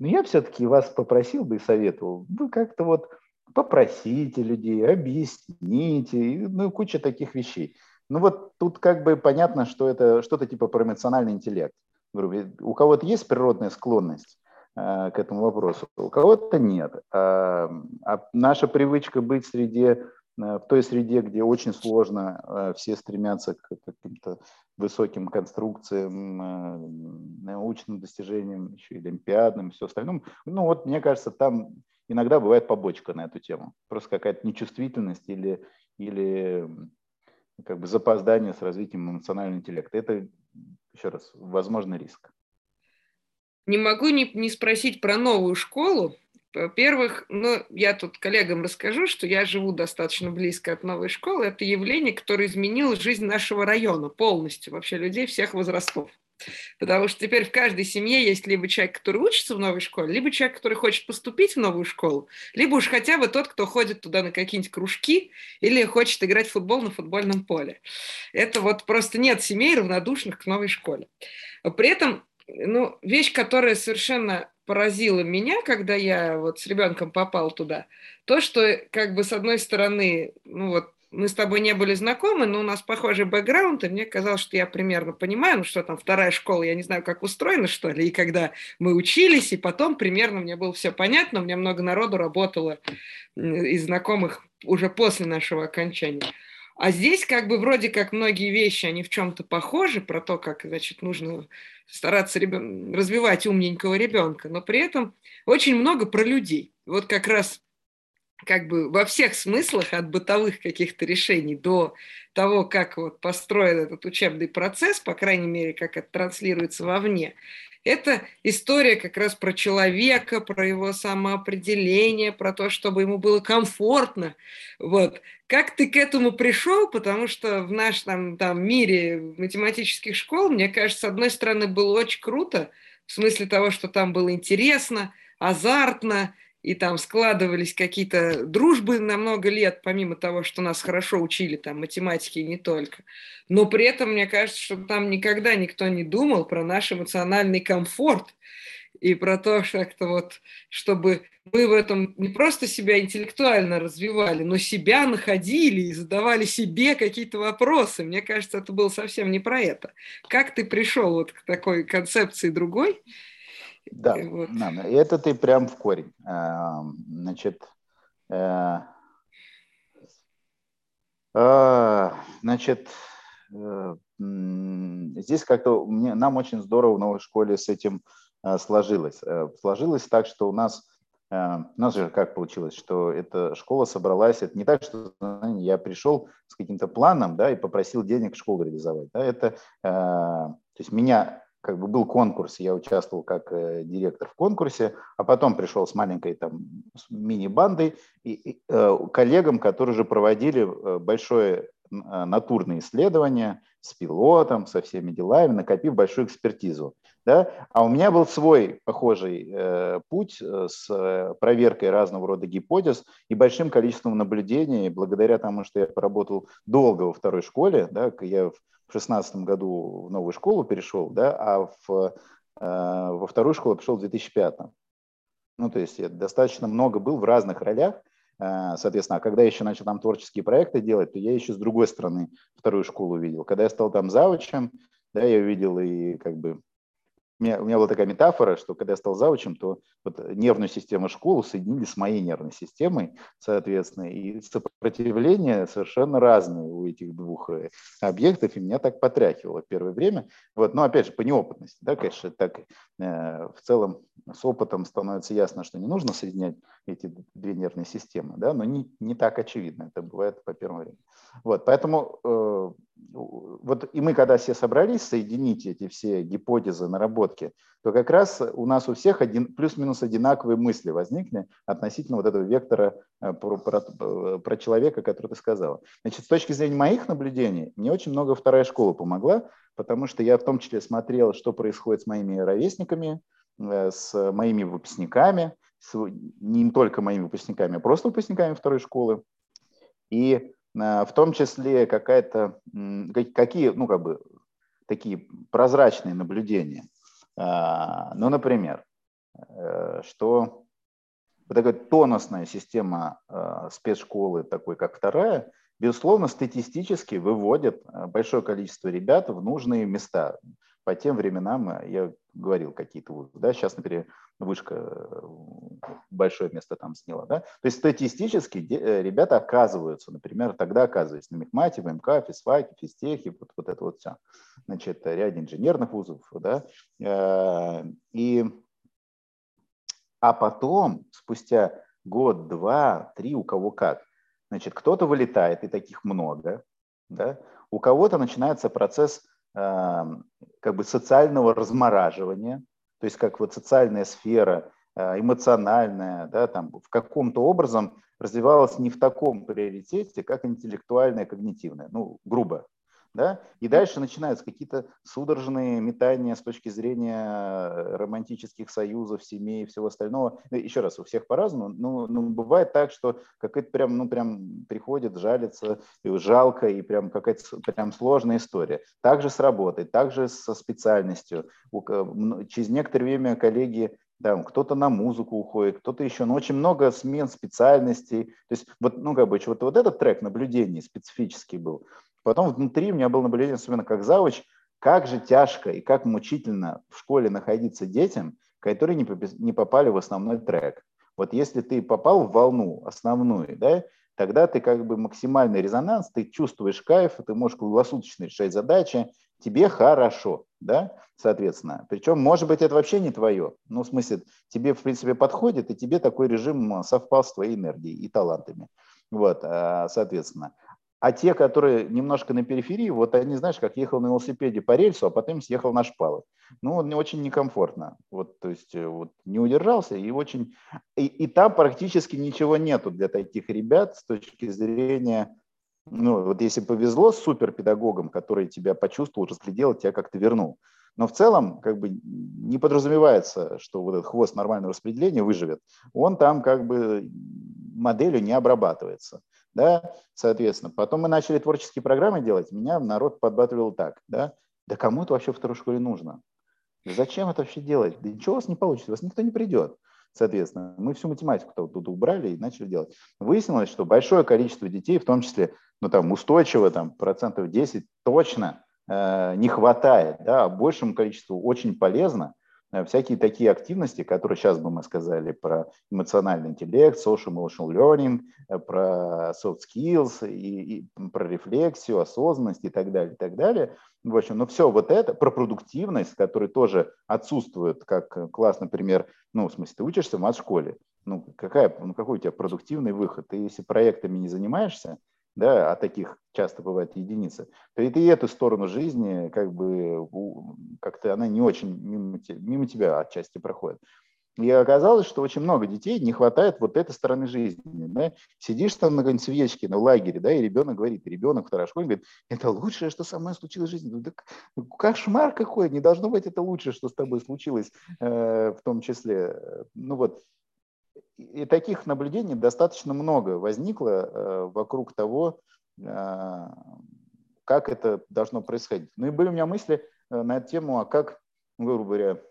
Но я все-таки вас попросил бы и советовал, вы как-то вот попросите людей, объясните, ну, куча таких вещей. Ну вот тут как бы понятно, что это что-то типа про эмоциональный интеллект. У кого-то есть природная склонность э, к этому вопросу, у кого-то нет. А, а наша привычка быть э, в той среде, где очень сложно, э, все стремятся к каким-то высоким конструкциям, э, научным достижениям, еще и олимпиадным, все остальное. Ну вот, мне кажется, там иногда бывает побочка на эту тему. Просто какая-то нечувствительность или, или как бы запоздание с развитием эмоционального интеллекта. Это, еще раз, возможный риск. Не могу не, не спросить про новую школу. Во-первых, ну, я тут коллегам расскажу, что я живу достаточно близко от новой школы. Это явление, которое изменило жизнь нашего района полностью, вообще людей всех возрастов. Потому что теперь в каждой семье есть либо человек, который учится в новой школе, либо человек, который хочет поступить в новую школу, либо уж хотя бы тот, кто ходит туда на какие-нибудь кружки или хочет играть в футбол на футбольном поле. Это вот просто нет семей равнодушных к новой школе. При этом ну, вещь, которая совершенно поразило меня, когда я вот с ребенком попал туда, то, что как бы с одной стороны, ну вот мы с тобой не были знакомы, но у нас похожий бэкграунд, и мне казалось, что я примерно понимаю, ну что там, вторая школа, я не знаю, как устроена, что ли, и когда мы учились, и потом примерно мне было все понятно, у меня много народу работало из знакомых уже после нашего окончания. А здесь как бы вроде как многие вещи, они в чем-то похожи, про то, как, значит, нужно стараться ребен... развивать умненького ребенка, но при этом очень много про людей. Вот как раз как бы во всех смыслах, от бытовых каких-то решений до того, как вот построен этот учебный процесс, по крайней мере, как это транслируется вовне, это история как раз про человека, про его самоопределение, про то, чтобы ему было комфортно. Вот. Как ты к этому пришел? Потому что в нашем там, мире математических школ, мне кажется, с одной стороны, было очень круто, в смысле того, что там было интересно, азартно, и там складывались какие-то дружбы на много лет, помимо того, что нас хорошо учили там математики и не только. Но при этом мне кажется, что там никогда никто не думал про наш эмоциональный комфорт и про то, что как-то вот, чтобы мы в этом не просто себя интеллектуально развивали, но себя находили и задавали себе какие-то вопросы. Мне кажется, это было совсем не про это. Как ты пришел вот к такой концепции другой? Да, вот. да, это ты прям в корень. А, значит, э, а, значит, э, здесь как-то нам очень здорово в новой школе с этим э, сложилось. Сложилось так, что у нас у нас же как получилось, что эта школа собралась, это не так, что я пришел с каким-то планом, да, и попросил денег школу реализовать, да, это, то есть меня как бы был конкурс, я участвовал как э, директор в конкурсе, а потом пришел с маленькой там мини-бандой и, и э, коллегам, которые же проводили э, большое э, натурное исследование с пилотом, со всеми делами, накопив большую экспертизу. Да? А у меня был свой похожий э, путь э, с проверкой разного рода гипотез и большим количеством наблюдений. Благодаря тому, что я поработал долго во второй школе, да, я в шестнадцатом году в новую школу перешел, да, а в, э, во вторую школу пришел в 2005. Ну, то есть я достаточно много был в разных ролях, э, соответственно, а когда я еще начал там творческие проекты делать, то я еще с другой стороны вторую школу увидел. Когда я стал там завучем, да, я увидел и как бы у меня, у меня была такая метафора, что когда я стал завучем, то вот нервную систему школы соединили с моей нервной системой, соответственно, и сопротивление совершенно разные у этих двух э, объектов, и меня так потряхивало первое время. Вот, но опять же, по неопытности, да, конечно, так э, в целом с опытом становится ясно, что не нужно соединять эти две нервные системы, да, но не, не так очевидно, это бывает по первому времени. Вот, поэтому э, вот и мы, когда все собрались соединить эти все гипотезы, наработки, то как раз у нас у всех один, плюс-минус одинаковые мысли возникли относительно вот этого вектора э, про, про, про человека, который ты сказала. Значит, с точки зрения моих наблюдений, мне очень много вторая школа помогла, потому что я в том числе смотрел, что происходит с моими ровесниками, э, с моими выпускниками, с, не только моими выпускниками, а просто выпускниками второй школы. И Э, в том числе какая-то, какие, ну, как бы, такие прозрачные наблюдения. А, ну, например, э, что вот такая тонусная система э, спецшколы, такой как вторая, безусловно, статистически выводит большое количество ребят в нужные места. По тем временам я говорил какие-то вузы, да, сейчас, например, вышка э, большое место там сняла, да, то есть статистически э, ребята оказываются, например, тогда оказываются на Мехмате, ВМК, физфаке, физтехе, вот, вот это вот все, значит, ряд инженерных вузов, да, э, и, а потом, спустя год, два, три, у кого как, значит, кто-то вылетает, и таких много, да, у кого-то начинается процесс как бы социального размораживания, то есть как вот социальная сфера, э, эмоциональная, да, там в каком-то образом развивалась не в таком приоритете, как интеллектуальная, когнитивная, ну, грубо да, и дальше начинаются какие-то судорожные метания с точки зрения романтических союзов, семей и всего остального. Ну, еще раз, у всех по-разному, но, но бывает так, что какая-то прям, ну, прям приходит, жалится, и жалко, и прям какая-то прям сложная история. Также с работой, также со специальностью. Через некоторое время коллеги да, кто-то на музыку уходит, кто-то еще, но очень много смен специальностей. То есть вот, ну, как бы, вот, вот этот трек наблюдений специфический был. Потом внутри у меня было наблюдение, особенно как завуч, как же тяжко и как мучительно в школе находиться детям, которые не попали в основной трек. Вот если ты попал в волну основную, да, тогда ты как бы максимальный резонанс, ты чувствуешь кайф, ты можешь круглосуточно решать задачи, тебе хорошо, да, соответственно. Причем, может быть, это вообще не твое, ну, в смысле, тебе, в принципе, подходит, и тебе такой режим совпал с твоей энергией и талантами. Вот, а, соответственно. А те, которые немножко на периферии, вот они, знаешь, как ехал на велосипеде по рельсу, а потом съехал на шпалы. Ну, он очень некомфортно. Вот, то есть э, вот, не удержался и очень... И, и там практически ничего нету для таких ребят с точки зрения... Ну, вот если повезло с суперпедагогом, который тебя почувствовал, разглядел, тебя как-то вернул. Но в целом как бы не подразумевается, что вот этот хвост нормального распределения выживет. Он там как бы моделью не обрабатывается да, соответственно. Потом мы начали творческие программы делать, меня народ подбатывал так, да, да кому это вообще в второй школе нужно? Зачем это вообще делать? Да ничего у вас не получится, у вас никто не придет. Соответственно, мы всю математику тут убрали и начали делать. Выяснилось, что большое количество детей, в том числе, ну там устойчиво, там процентов 10 точно э, не хватает, да, а большему количеству очень полезно всякие такие активности, которые сейчас бы мы сказали про эмоциональный интеллект, social emotional learning, э, про soft skills и, и про рефлексию, осознанность и так далее, и так далее. В общем, ну все вот это, про продуктивность, которая тоже отсутствует как класс, например, ну, в смысле, ты учишься в мат-школе, ну, какая, ну, какой у тебя продуктивный выход? Ты если проектами не занимаешься, да, а таких часто бывает единицы, то и ты эту сторону жизни, как бы, как-то она не очень мимо, мимо тебя отчасти проходит. И оказалось, что очень много детей не хватает вот этой стороны жизни. Да? Сидишь там на какой-нибудь свечке, на лагере, да, и ребенок говорит, ребенок второшкольник говорит, это лучшее, что со мной случилось в жизни. Ну, так, ну, кошмар какой, не должно быть это лучшее, что с тобой случилось э, в том числе. Ну вот, и таких наблюдений достаточно много возникло э, вокруг того, э, как это должно происходить. Ну и были у меня мысли э, на эту тему, а как, грубо говоря,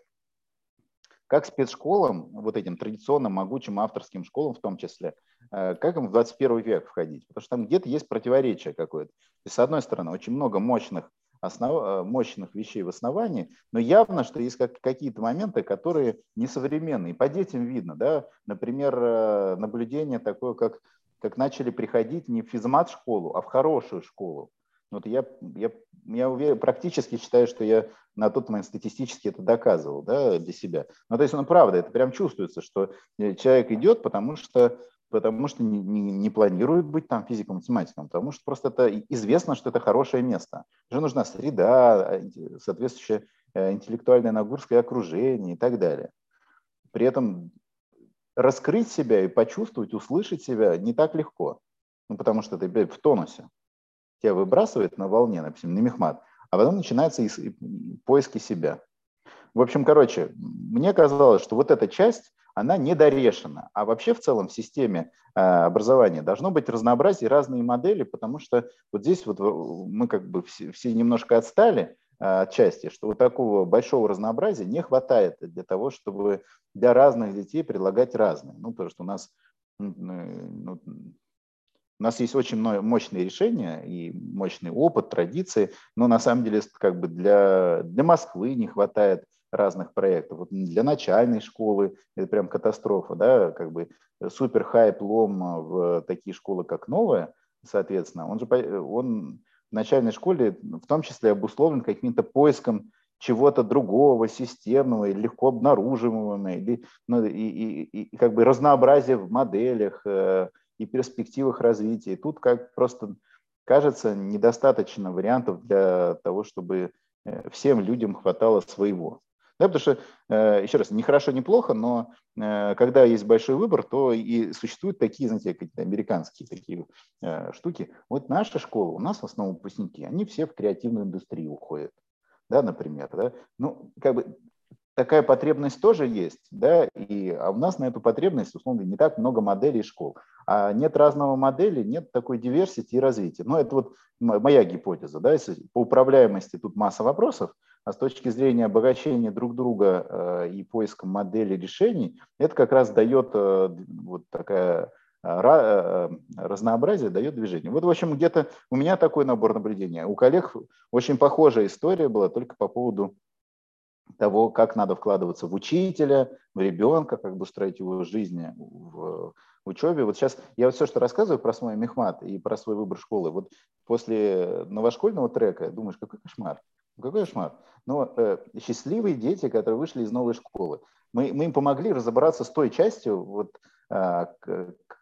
как спецшколам, вот этим традиционным, могучим авторским школам в том числе, как им в 21 век входить? Потому что там где-то есть противоречие какое-то. И с одной стороны, очень много мощных основ... Э, мощных вещей в основании, но явно, что есть как, какие-то моменты, которые несовременные. По детям видно, да, например, э, наблюдение такое, как, как начали приходить не в физмат-школу, а в хорошую школу. Вот я, я, я уверен, практически считаю, что я на тот момент статистически это доказывал да, для себя. Ну, то есть, ну, правда, это прям чувствуется, что э, человек идет, потому что потому что не, не, не планирует быть там физиком-математиком, потому что просто это известно, что это хорошее место. Уже нужна среда, э, соответствующая э, интеллектуальная нагрузка окружение и так далее. При этом раскрыть себя и почувствовать, услышать себя не так легко, ну, потому что ты в тонусе. Тебя выбрасывает на волне, допустим, на мехмат, а потом начинаются поиски себя. В общем, короче, мне казалось, что вот эта часть, она недорешена. А вообще в целом в системе э, образования должно быть разнообразие разные модели, потому что вот здесь вот мы как бы все, немножко отстали э, от части, что вот такого большого разнообразия не хватает для того, чтобы для разных детей предлагать разные. Ну, потому что у нас ну, у нас есть очень мощные решения и мощный опыт, традиции, но на самом деле как бы для, для Москвы не хватает разных проектов. Вот для начальной школы это прям катастрофа, да, как бы супер хайп лом в такие школы, как новая, соответственно, он же он в начальной школе в том числе обусловлен каким-то поиском чего-то другого, системного, легко обнаруживаемого, или, ну, и, и, и как бы разнообразие в моделях э, и перспективах развития. И тут как просто кажется недостаточно вариантов для того, чтобы э, всем людям хватало своего. Да, потому что, э, еще раз, не хорошо, не плохо, но э, когда есть большой выбор, то и существуют такие, знаете, какие-то американские такие э, штуки. Вот наша школа, у нас в основном выпускники, они все в креативную индустрию уходят, да, например, да. Ну, как бы такая потребность тоже есть, да, и, а у нас на эту потребность, условно, не так много моделей школ. А нет разного модели, нет такой диверсити и развития. Но это вот моя гипотеза, да, если по управляемости тут масса вопросов, а с точки зрения обогащения друг друга э, и поиска модели решений, это как раз дает э, вот такая э, разнообразие дает движение. Вот, в общем, где-то у меня такой набор наблюдения. У коллег очень похожая история была только по поводу того, как надо вкладываться в учителя, в ребенка, как бы строить его жизнь в учебе. Вот сейчас я вот все, что рассказываю про свой мехмат и про свой выбор школы, вот после новошкольного трека думаешь, какой кошмар. Какой кошмар. Но э, счастливые дети, которые вышли из новой школы, мы, мы им помогли разобраться с той частью, вот, э,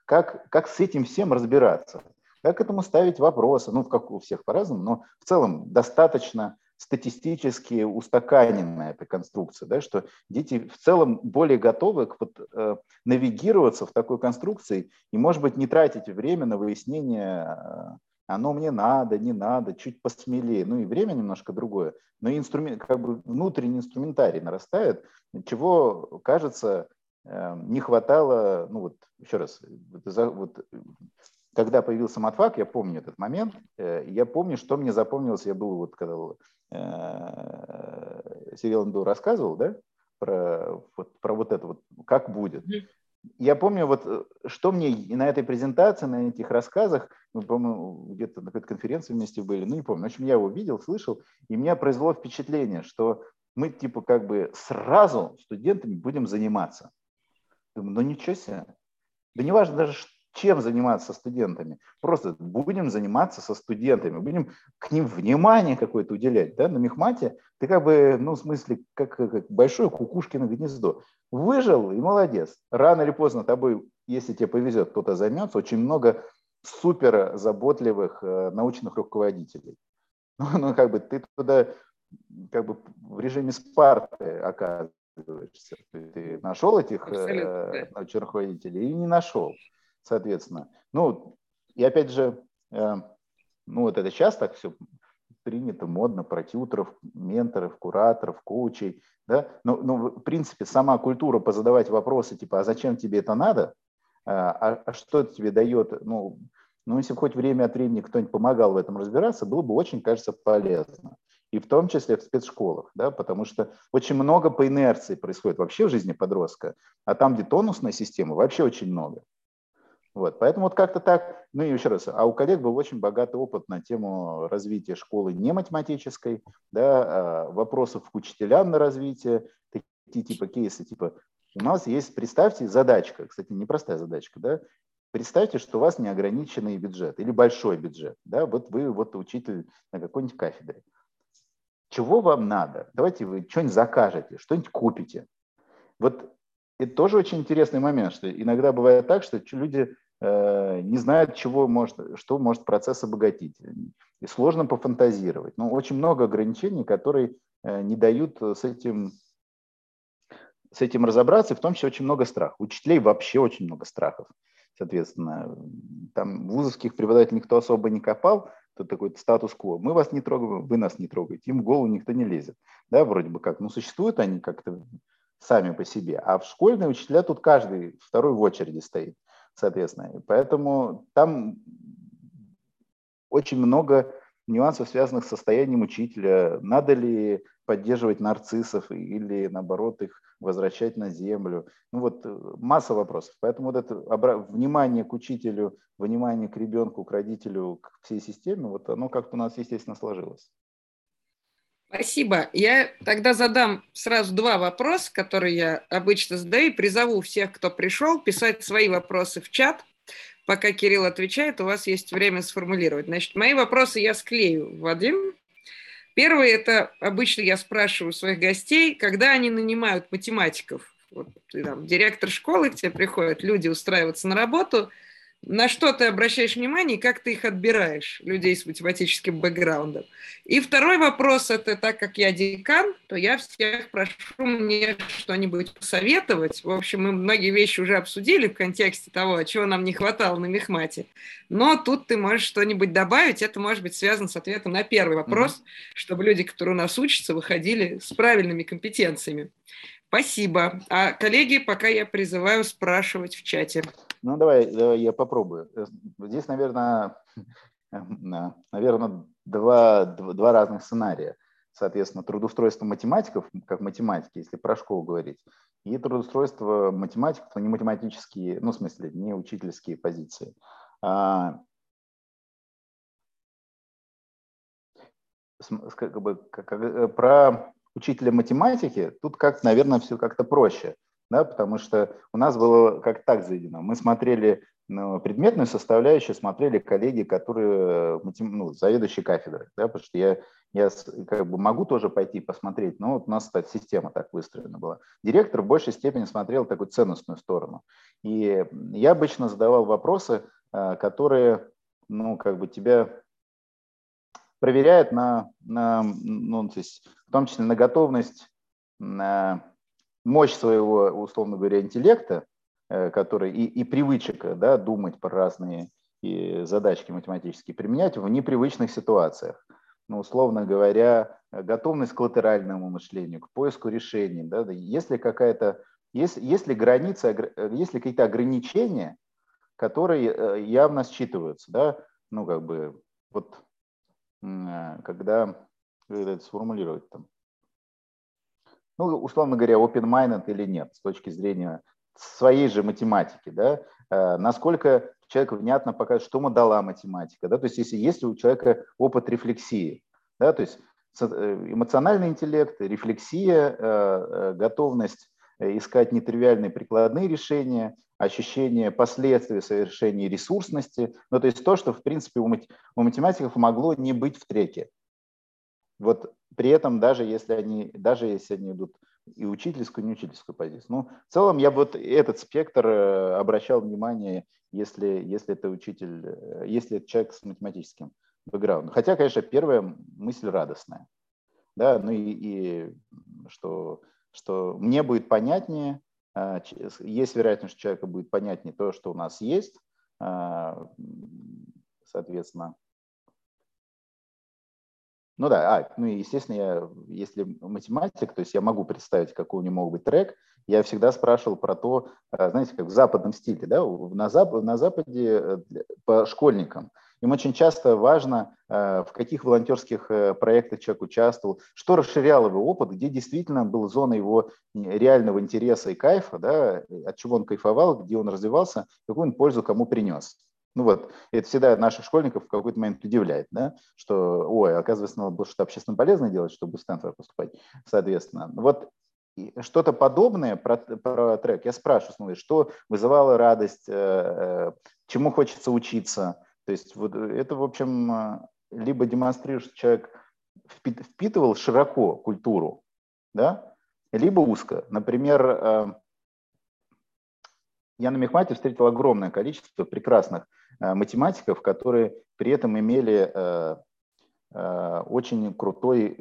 как, как с этим всем разбираться, как этому ставить вопросы, ну, как у всех по-разному, но в целом достаточно статистически устаканенная эта конструкция, да, что дети в целом более готовы к вот, э, навигироваться в такой конструкции и, может быть, не тратить время на выяснение э, оно мне надо, не надо, чуть посмелее. Ну и время немножко другое, но инструмент, как бы внутренний инструментарий нарастает, чего, кажется, эм, не хватало, ну вот еще раз, вот, когда появился матфак, я помню этот момент, э, я помню, что мне запомнилось, я был вот, когда э, Сирил рассказывал, да, про вот, про вот это вот, как будет я помню, вот э, что мне на этой презентации, на этих рассказах, мы, по-моему, где-то на какой-то конференции вместе были, ну не помню, в общем, я его видел, слышал, и меня произвело впечатление, что мы типа как бы сразу студентами будем заниматься. Думаю, ну ничего себе. Да не важно даже, чем заниматься со студентами? Просто будем заниматься со студентами, будем к ним внимание какое-то уделять. Да? На мехмате ты как бы, ну, в смысле, как, как большое кукушкино гнездо. Выжил и молодец. Рано или поздно тобой, если тебе повезет, кто-то займется. Очень много супер заботливых э, научных руководителей. Ну, ну, как бы ты туда как бы в режиме Спарты оказываешься. Ты нашел этих э, научных руководителей или не нашел, соответственно. Ну, и опять же, э, ну вот это сейчас так все принято, модно, про тьютеров, менторов, кураторов, коучей, да, но, но в принципе сама культура позадавать вопросы типа, а зачем тебе это надо, а, а, а что это тебе дает, ну, ну, если бы хоть время от времени кто-нибудь помогал в этом разбираться, было бы очень, кажется, полезно. И в том числе в спецшколах, да, потому что очень много по инерции происходит вообще в жизни подростка, а там, где тонусная система, вообще очень много. Вот, поэтому вот как-то так, ну и еще раз, а у коллег был очень богатый опыт на тему развития школы не математической, да, а вопросов к учителям на развитие, такие типа кейсы, типа у нас есть, представьте, задачка, кстати, непростая задачка, да, Представьте, что у вас неограниченный бюджет или большой бюджет. Да? Вот вы вот учитель на какой-нибудь кафедре. Чего вам надо? Давайте вы что-нибудь закажете, что-нибудь купите. Вот это тоже очень интересный момент, что иногда бывает так, что люди не знают, чего может, что может процесс обогатить. И сложно пофантазировать. Но очень много ограничений, которые э, не дают с этим, с этим разобраться, и в том числе очень много страхов. У учителей вообще очень много страхов. Соответственно, там вузовских преподавателей никто особо не копал, тут такой статус-кво. Мы вас не трогаем, вы нас не трогаете, им в голову никто не лезет. Да, вроде бы как. Ну, существуют они как-то сами по себе. А в школьные учителя тут каждый второй в очереди стоит, соответственно. И поэтому там очень много нюансов, связанных с состоянием учителя. Надо ли поддерживать нарциссов или, наоборот, их возвращать на землю. Ну вот э, масса вопросов. Поэтому вот это внимание к учителю, внимание к ребенку, к родителю, к всей системе, вот оно как-то у нас, естественно, сложилось. Спасибо. Я тогда задам сразу два вопроса, которые я обычно задаю, и призову всех, кто пришел, писать свои вопросы в чат. Пока Кирилл отвечает, у вас есть время сформулировать. Значит, мои вопросы я склею, Вадим, Первое – это обычно я спрашиваю своих гостей, когда они нанимают математиков. Вот, там, директор школы, к тебе приходят люди устраиваться на работу – на что ты обращаешь внимание и как ты их отбираешь, людей с математическим бэкграундом. И второй вопрос – это так как я декан, то я всех прошу мне что-нибудь посоветовать. В общем, мы многие вещи уже обсудили в контексте того, чего нам не хватало на мехмате. Но тут ты можешь что-нибудь добавить. Это может быть связано с ответом на первый вопрос, mm-hmm. чтобы люди, которые у нас учатся, выходили с правильными компетенциями. Спасибо. А коллеги, пока я призываю спрашивать в чате. Ну, давай, давай я попробую. Э, здесь, наверное, наверное два, два разных сценария. Соответственно, трудоустройство математиков, как математики, если про школу говорить, и трудоустройство математиков, но не математические, ну, в смысле, не учительские позиции. А, как бы, как, э, про учителя математики тут, как, наверное, все как-то проще – да, потому что у нас было как так заведено. Мы смотрели ну, предметную составляющую, смотрели коллеги, которые ну, заведующие кафедры, да, потому что я, я как бы могу тоже пойти посмотреть, но вот у нас так, система так выстроена была. Директор в большей степени смотрел такую ценностную сторону. И я обычно задавал вопросы, э, которые, ну, как бы тебя проверяют на, на ну, то есть, в том числе на готовность на мощь своего, условно говоря, интеллекта, э, который и, и привычек да, думать про разные и задачки математические применять в непривычных ситуациях. Ну, условно говоря, готовность к латеральному мышлению, к поиску решений. Да, если какая-то, если, если граница, если какие-то ограничения, которые э, явно считываются, да, ну, как бы, вот, э, когда, как это сформулировать там, ну, условно говоря, open-minded или нет, с точки зрения своей же математики, да, э, насколько человек внятно показывает, что ему дала математика, да, то есть если есть у человека опыт рефлексии, да, то есть э, эмоциональный интеллект, рефлексия, э, готовность искать нетривиальные прикладные решения, ощущение последствий совершения ресурсности, ну, то есть то, что, в принципе, у математиков могло не быть в треке. Вот при этом даже если они, даже если они идут и учительскую, и неучительскую позицию. Ну, в целом я вот этот спектр э, обращал внимание, если, если это учитель, э, если это человек с математическим бэкграундом. Хотя, конечно, первая мысль радостная. Да, ну и, и что, что мне будет понятнее, а, есть вероятность, что человеку будет понятнее то, что у нас есть, а, соответственно, ну да, а, ну и естественно, я, если математик, то есть я могу представить, какой у него мог быть трек, я всегда спрашивал про то, а, знаете, как в западном стиле, да, на, Зап на Западе э, по школьникам. Им очень часто важно, э, в каких волонтерских э, проектах человек участвовал, что расширяло его опыт, где действительно была зона его реального интереса и кайфа, да, от чего он кайфовал, где он развивался, какую он пользу кому принес. Ну вот, это всегда наших школьников в какой-то момент удивляет, да, что, ой, оказывается, надо было что-то общественно полезное делать, чтобы в Стэнфорд поступать, соответственно. Вот что-то подобное про, про трек я спрашиваю, смотри, что вызывало радость, э, э, чему хочется учиться. То есть вот это, в общем, э, либо демонстрирует, что человек впитывал широко культуру, да, либо узко. Например, я на Мехмате встретил огромное количество прекрасных Э, математиков, которые при этом имели э, э, очень крутой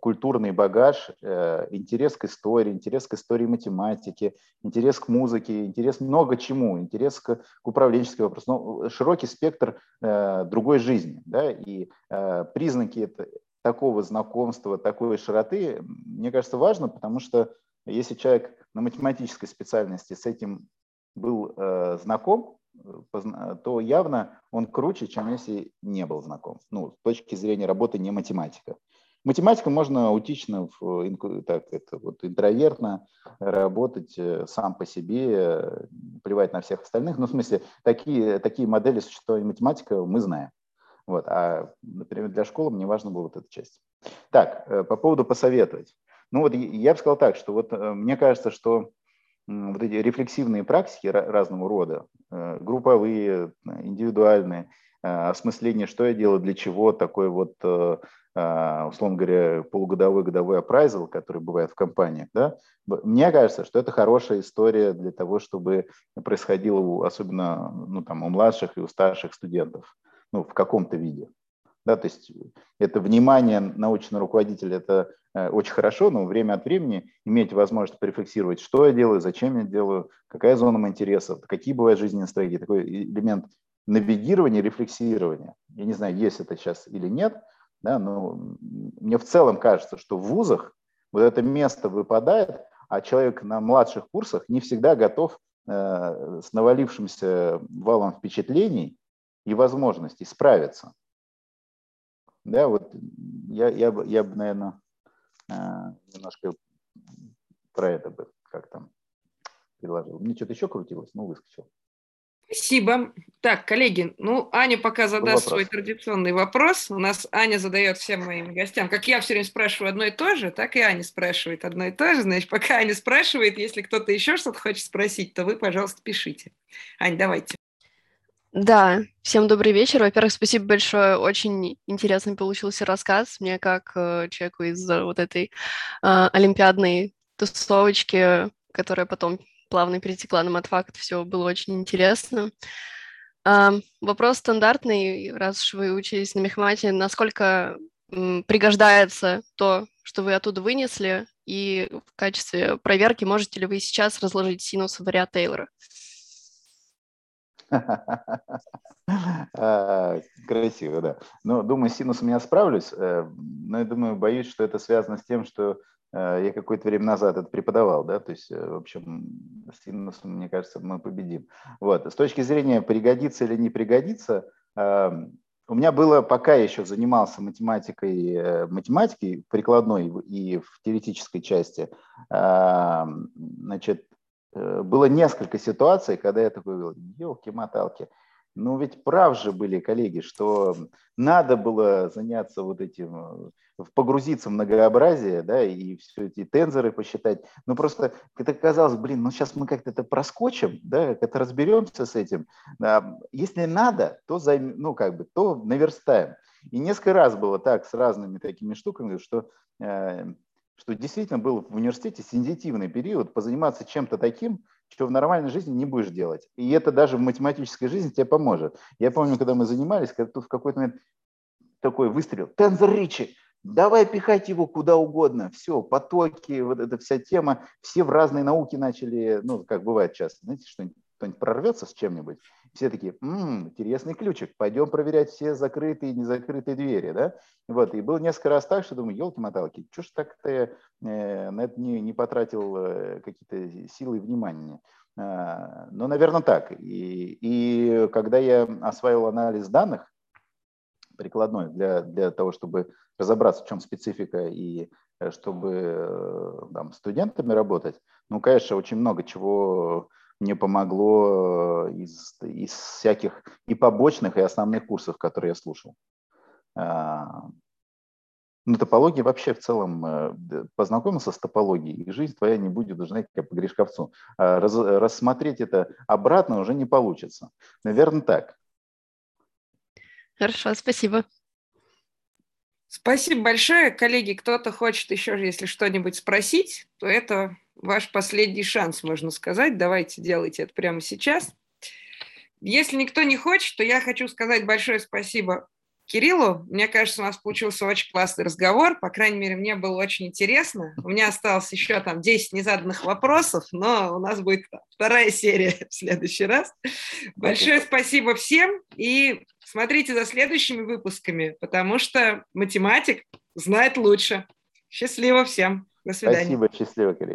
культурный багаж, интерес к истории, интерес к истории математики, интерес к музыке, интерес много чему, интерес к, управленческим вопросам, ну, широкий спектр другой жизни. Да, и признаки такого знакомства, такой широты, мне кажется, важно, потому что если человек на математической специальности с этим был знаком, то явно он круче, чем если не был знаком. Ну, с точки зрения работы не математика. Математика можно аутично, так, это, вот, интровертно работать э, сам по себе, плевать на всех остальных. Ну, в смысле, такие, такие модели существования математика мы знаем. Вот. А, например, для школы мне важно было вот эта часть. Так, э, по поводу посоветовать. Ну вот я бы сказал так, что вот э, мне кажется, что вот эти рефлексивные практики разного рода, э, групповые, индивидуальные, э, осмысление, что я делаю, для чего, такой вот, э, условно говоря, полугодовой годовой апрайзл, который бывает в компаниях, да, мне кажется, что это хорошая история для того, чтобы происходило, особенно ну, там, у младших и у старших студентов, ну, в каком-то виде. Да, то есть это внимание научного руководителя, это Э, очень хорошо, но время от времени иметь возможность порефлексировать, что я делаю, зачем я делаю, какая зона моих интересов, какие бывают жизненные стратегии, такой элемент навигирования, рефлексирования. Я не знаю, есть это сейчас или нет, да, но мне в целом кажется, что в вузах вот это место выпадает, а человек на младших курсах не всегда готов э, с навалившимся валом впечатлений и возможностей справиться. Да, вот я, я, я бы, наверное, Э, немножко про это бы как там предложил. Мне что-то еще крутилось, ну, выскочил. Спасибо. Так, коллеги, ну, Аня пока задаст свой традиционный вопрос. У нас Аня задает всем моим гостям, как я все время спрашиваю одно и то же, так и Аня спрашивает одно и то же. Значит, пока Аня спрашивает, если кто-то еще что-то хочет спросить, то вы, пожалуйста, пишите. Ань, давайте. Да, всем добрый вечер. Во-первых, спасибо большое. Очень интересный получился рассказ. Мне как э, человеку из э, вот этой э, олимпиадной тусовочки, которая потом плавно перетекла на матфакт, все было очень интересно. Э, вопрос стандартный, раз уж вы учились на мехмате, насколько м, пригождается то, что вы оттуда вынесли, и в качестве проверки можете ли вы сейчас разложить синус вариа Тейлора? А, красиво, да. Ну, думаю, с синусом я справлюсь, э, но я думаю, боюсь, что это связано с тем, что э, я какое-то время назад это преподавал, да, то есть, э, в общем, с синусом, мне кажется, мы победим. Вот. С точки зрения пригодится или не пригодится, у меня было, пока я еще занимался математикой, математикой прикладной и в теоретической части, значит, было несколько ситуаций, когда я такой говорил, елки-моталки, Ну ведь прав же были коллеги, что надо было заняться вот этим, э, погрузиться в многообразие, да, и все эти тензоры посчитать. Ну просто это казалось, блин, ну сейчас мы как-то это проскочим, да, как-то разберемся с этим. Если надо, то, займ, ну как бы, то наверстаем. И несколько раз было так с разными такими штуками, что э, что действительно был в университете сензитивный период позаниматься чем-то таким, что в нормальной жизни не будешь делать. И это даже в математической жизни тебе поможет. Я помню, когда мы занимались, когда тут в какой-то момент такой выстрел, Тензор Ричи, давай пихать его куда угодно, все, потоки, вот эта вся тема, все в разные науки начали, ну, как бывает часто, знаете, что-нибудь кто-нибудь прорвется с чем-нибудь, все такие, м-м, интересный ключик, пойдем проверять все закрытые и незакрытые двери, да? Вот, и было несколько раз так, что думаю, елки-моталки, что ж так-то э, на это не, не потратил э, какие-то силы и внимание. Э, ну, наверное, так. И, и когда я осваивал анализ данных, прикладной для, для того, чтобы разобраться, в чем специфика и э, чтобы там, студентами работать, ну, конечно, очень много чего мне помогло э, из, из всяких и побочных, и основных курсов, которые я слушал. А, ну, топология вообще в целом, э, познакомился с топологией, и жизнь твоя не будет, знаете, как по Гришковцу. А раз, рассмотреть это обратно уже не получится. Наверное, так. Хорошо, спасибо. Спасибо большое. Коллеги, кто-то хочет еще, если что-нибудь спросить, то это ваш последний шанс, можно сказать. Давайте делайте это прямо сейчас. Если никто не хочет, то я хочу сказать большое спасибо Кириллу. Мне кажется, у нас получился очень классный разговор. По крайней мере, мне было очень интересно. У меня осталось еще там 10 незаданных вопросов, но у нас будет вторая серия в следующий раз. Большое спасибо всем и смотрите за следующими выпусками, потому что математик знает лучше. Счастливо всем. До свидания. Спасибо, счастливо, коллеги.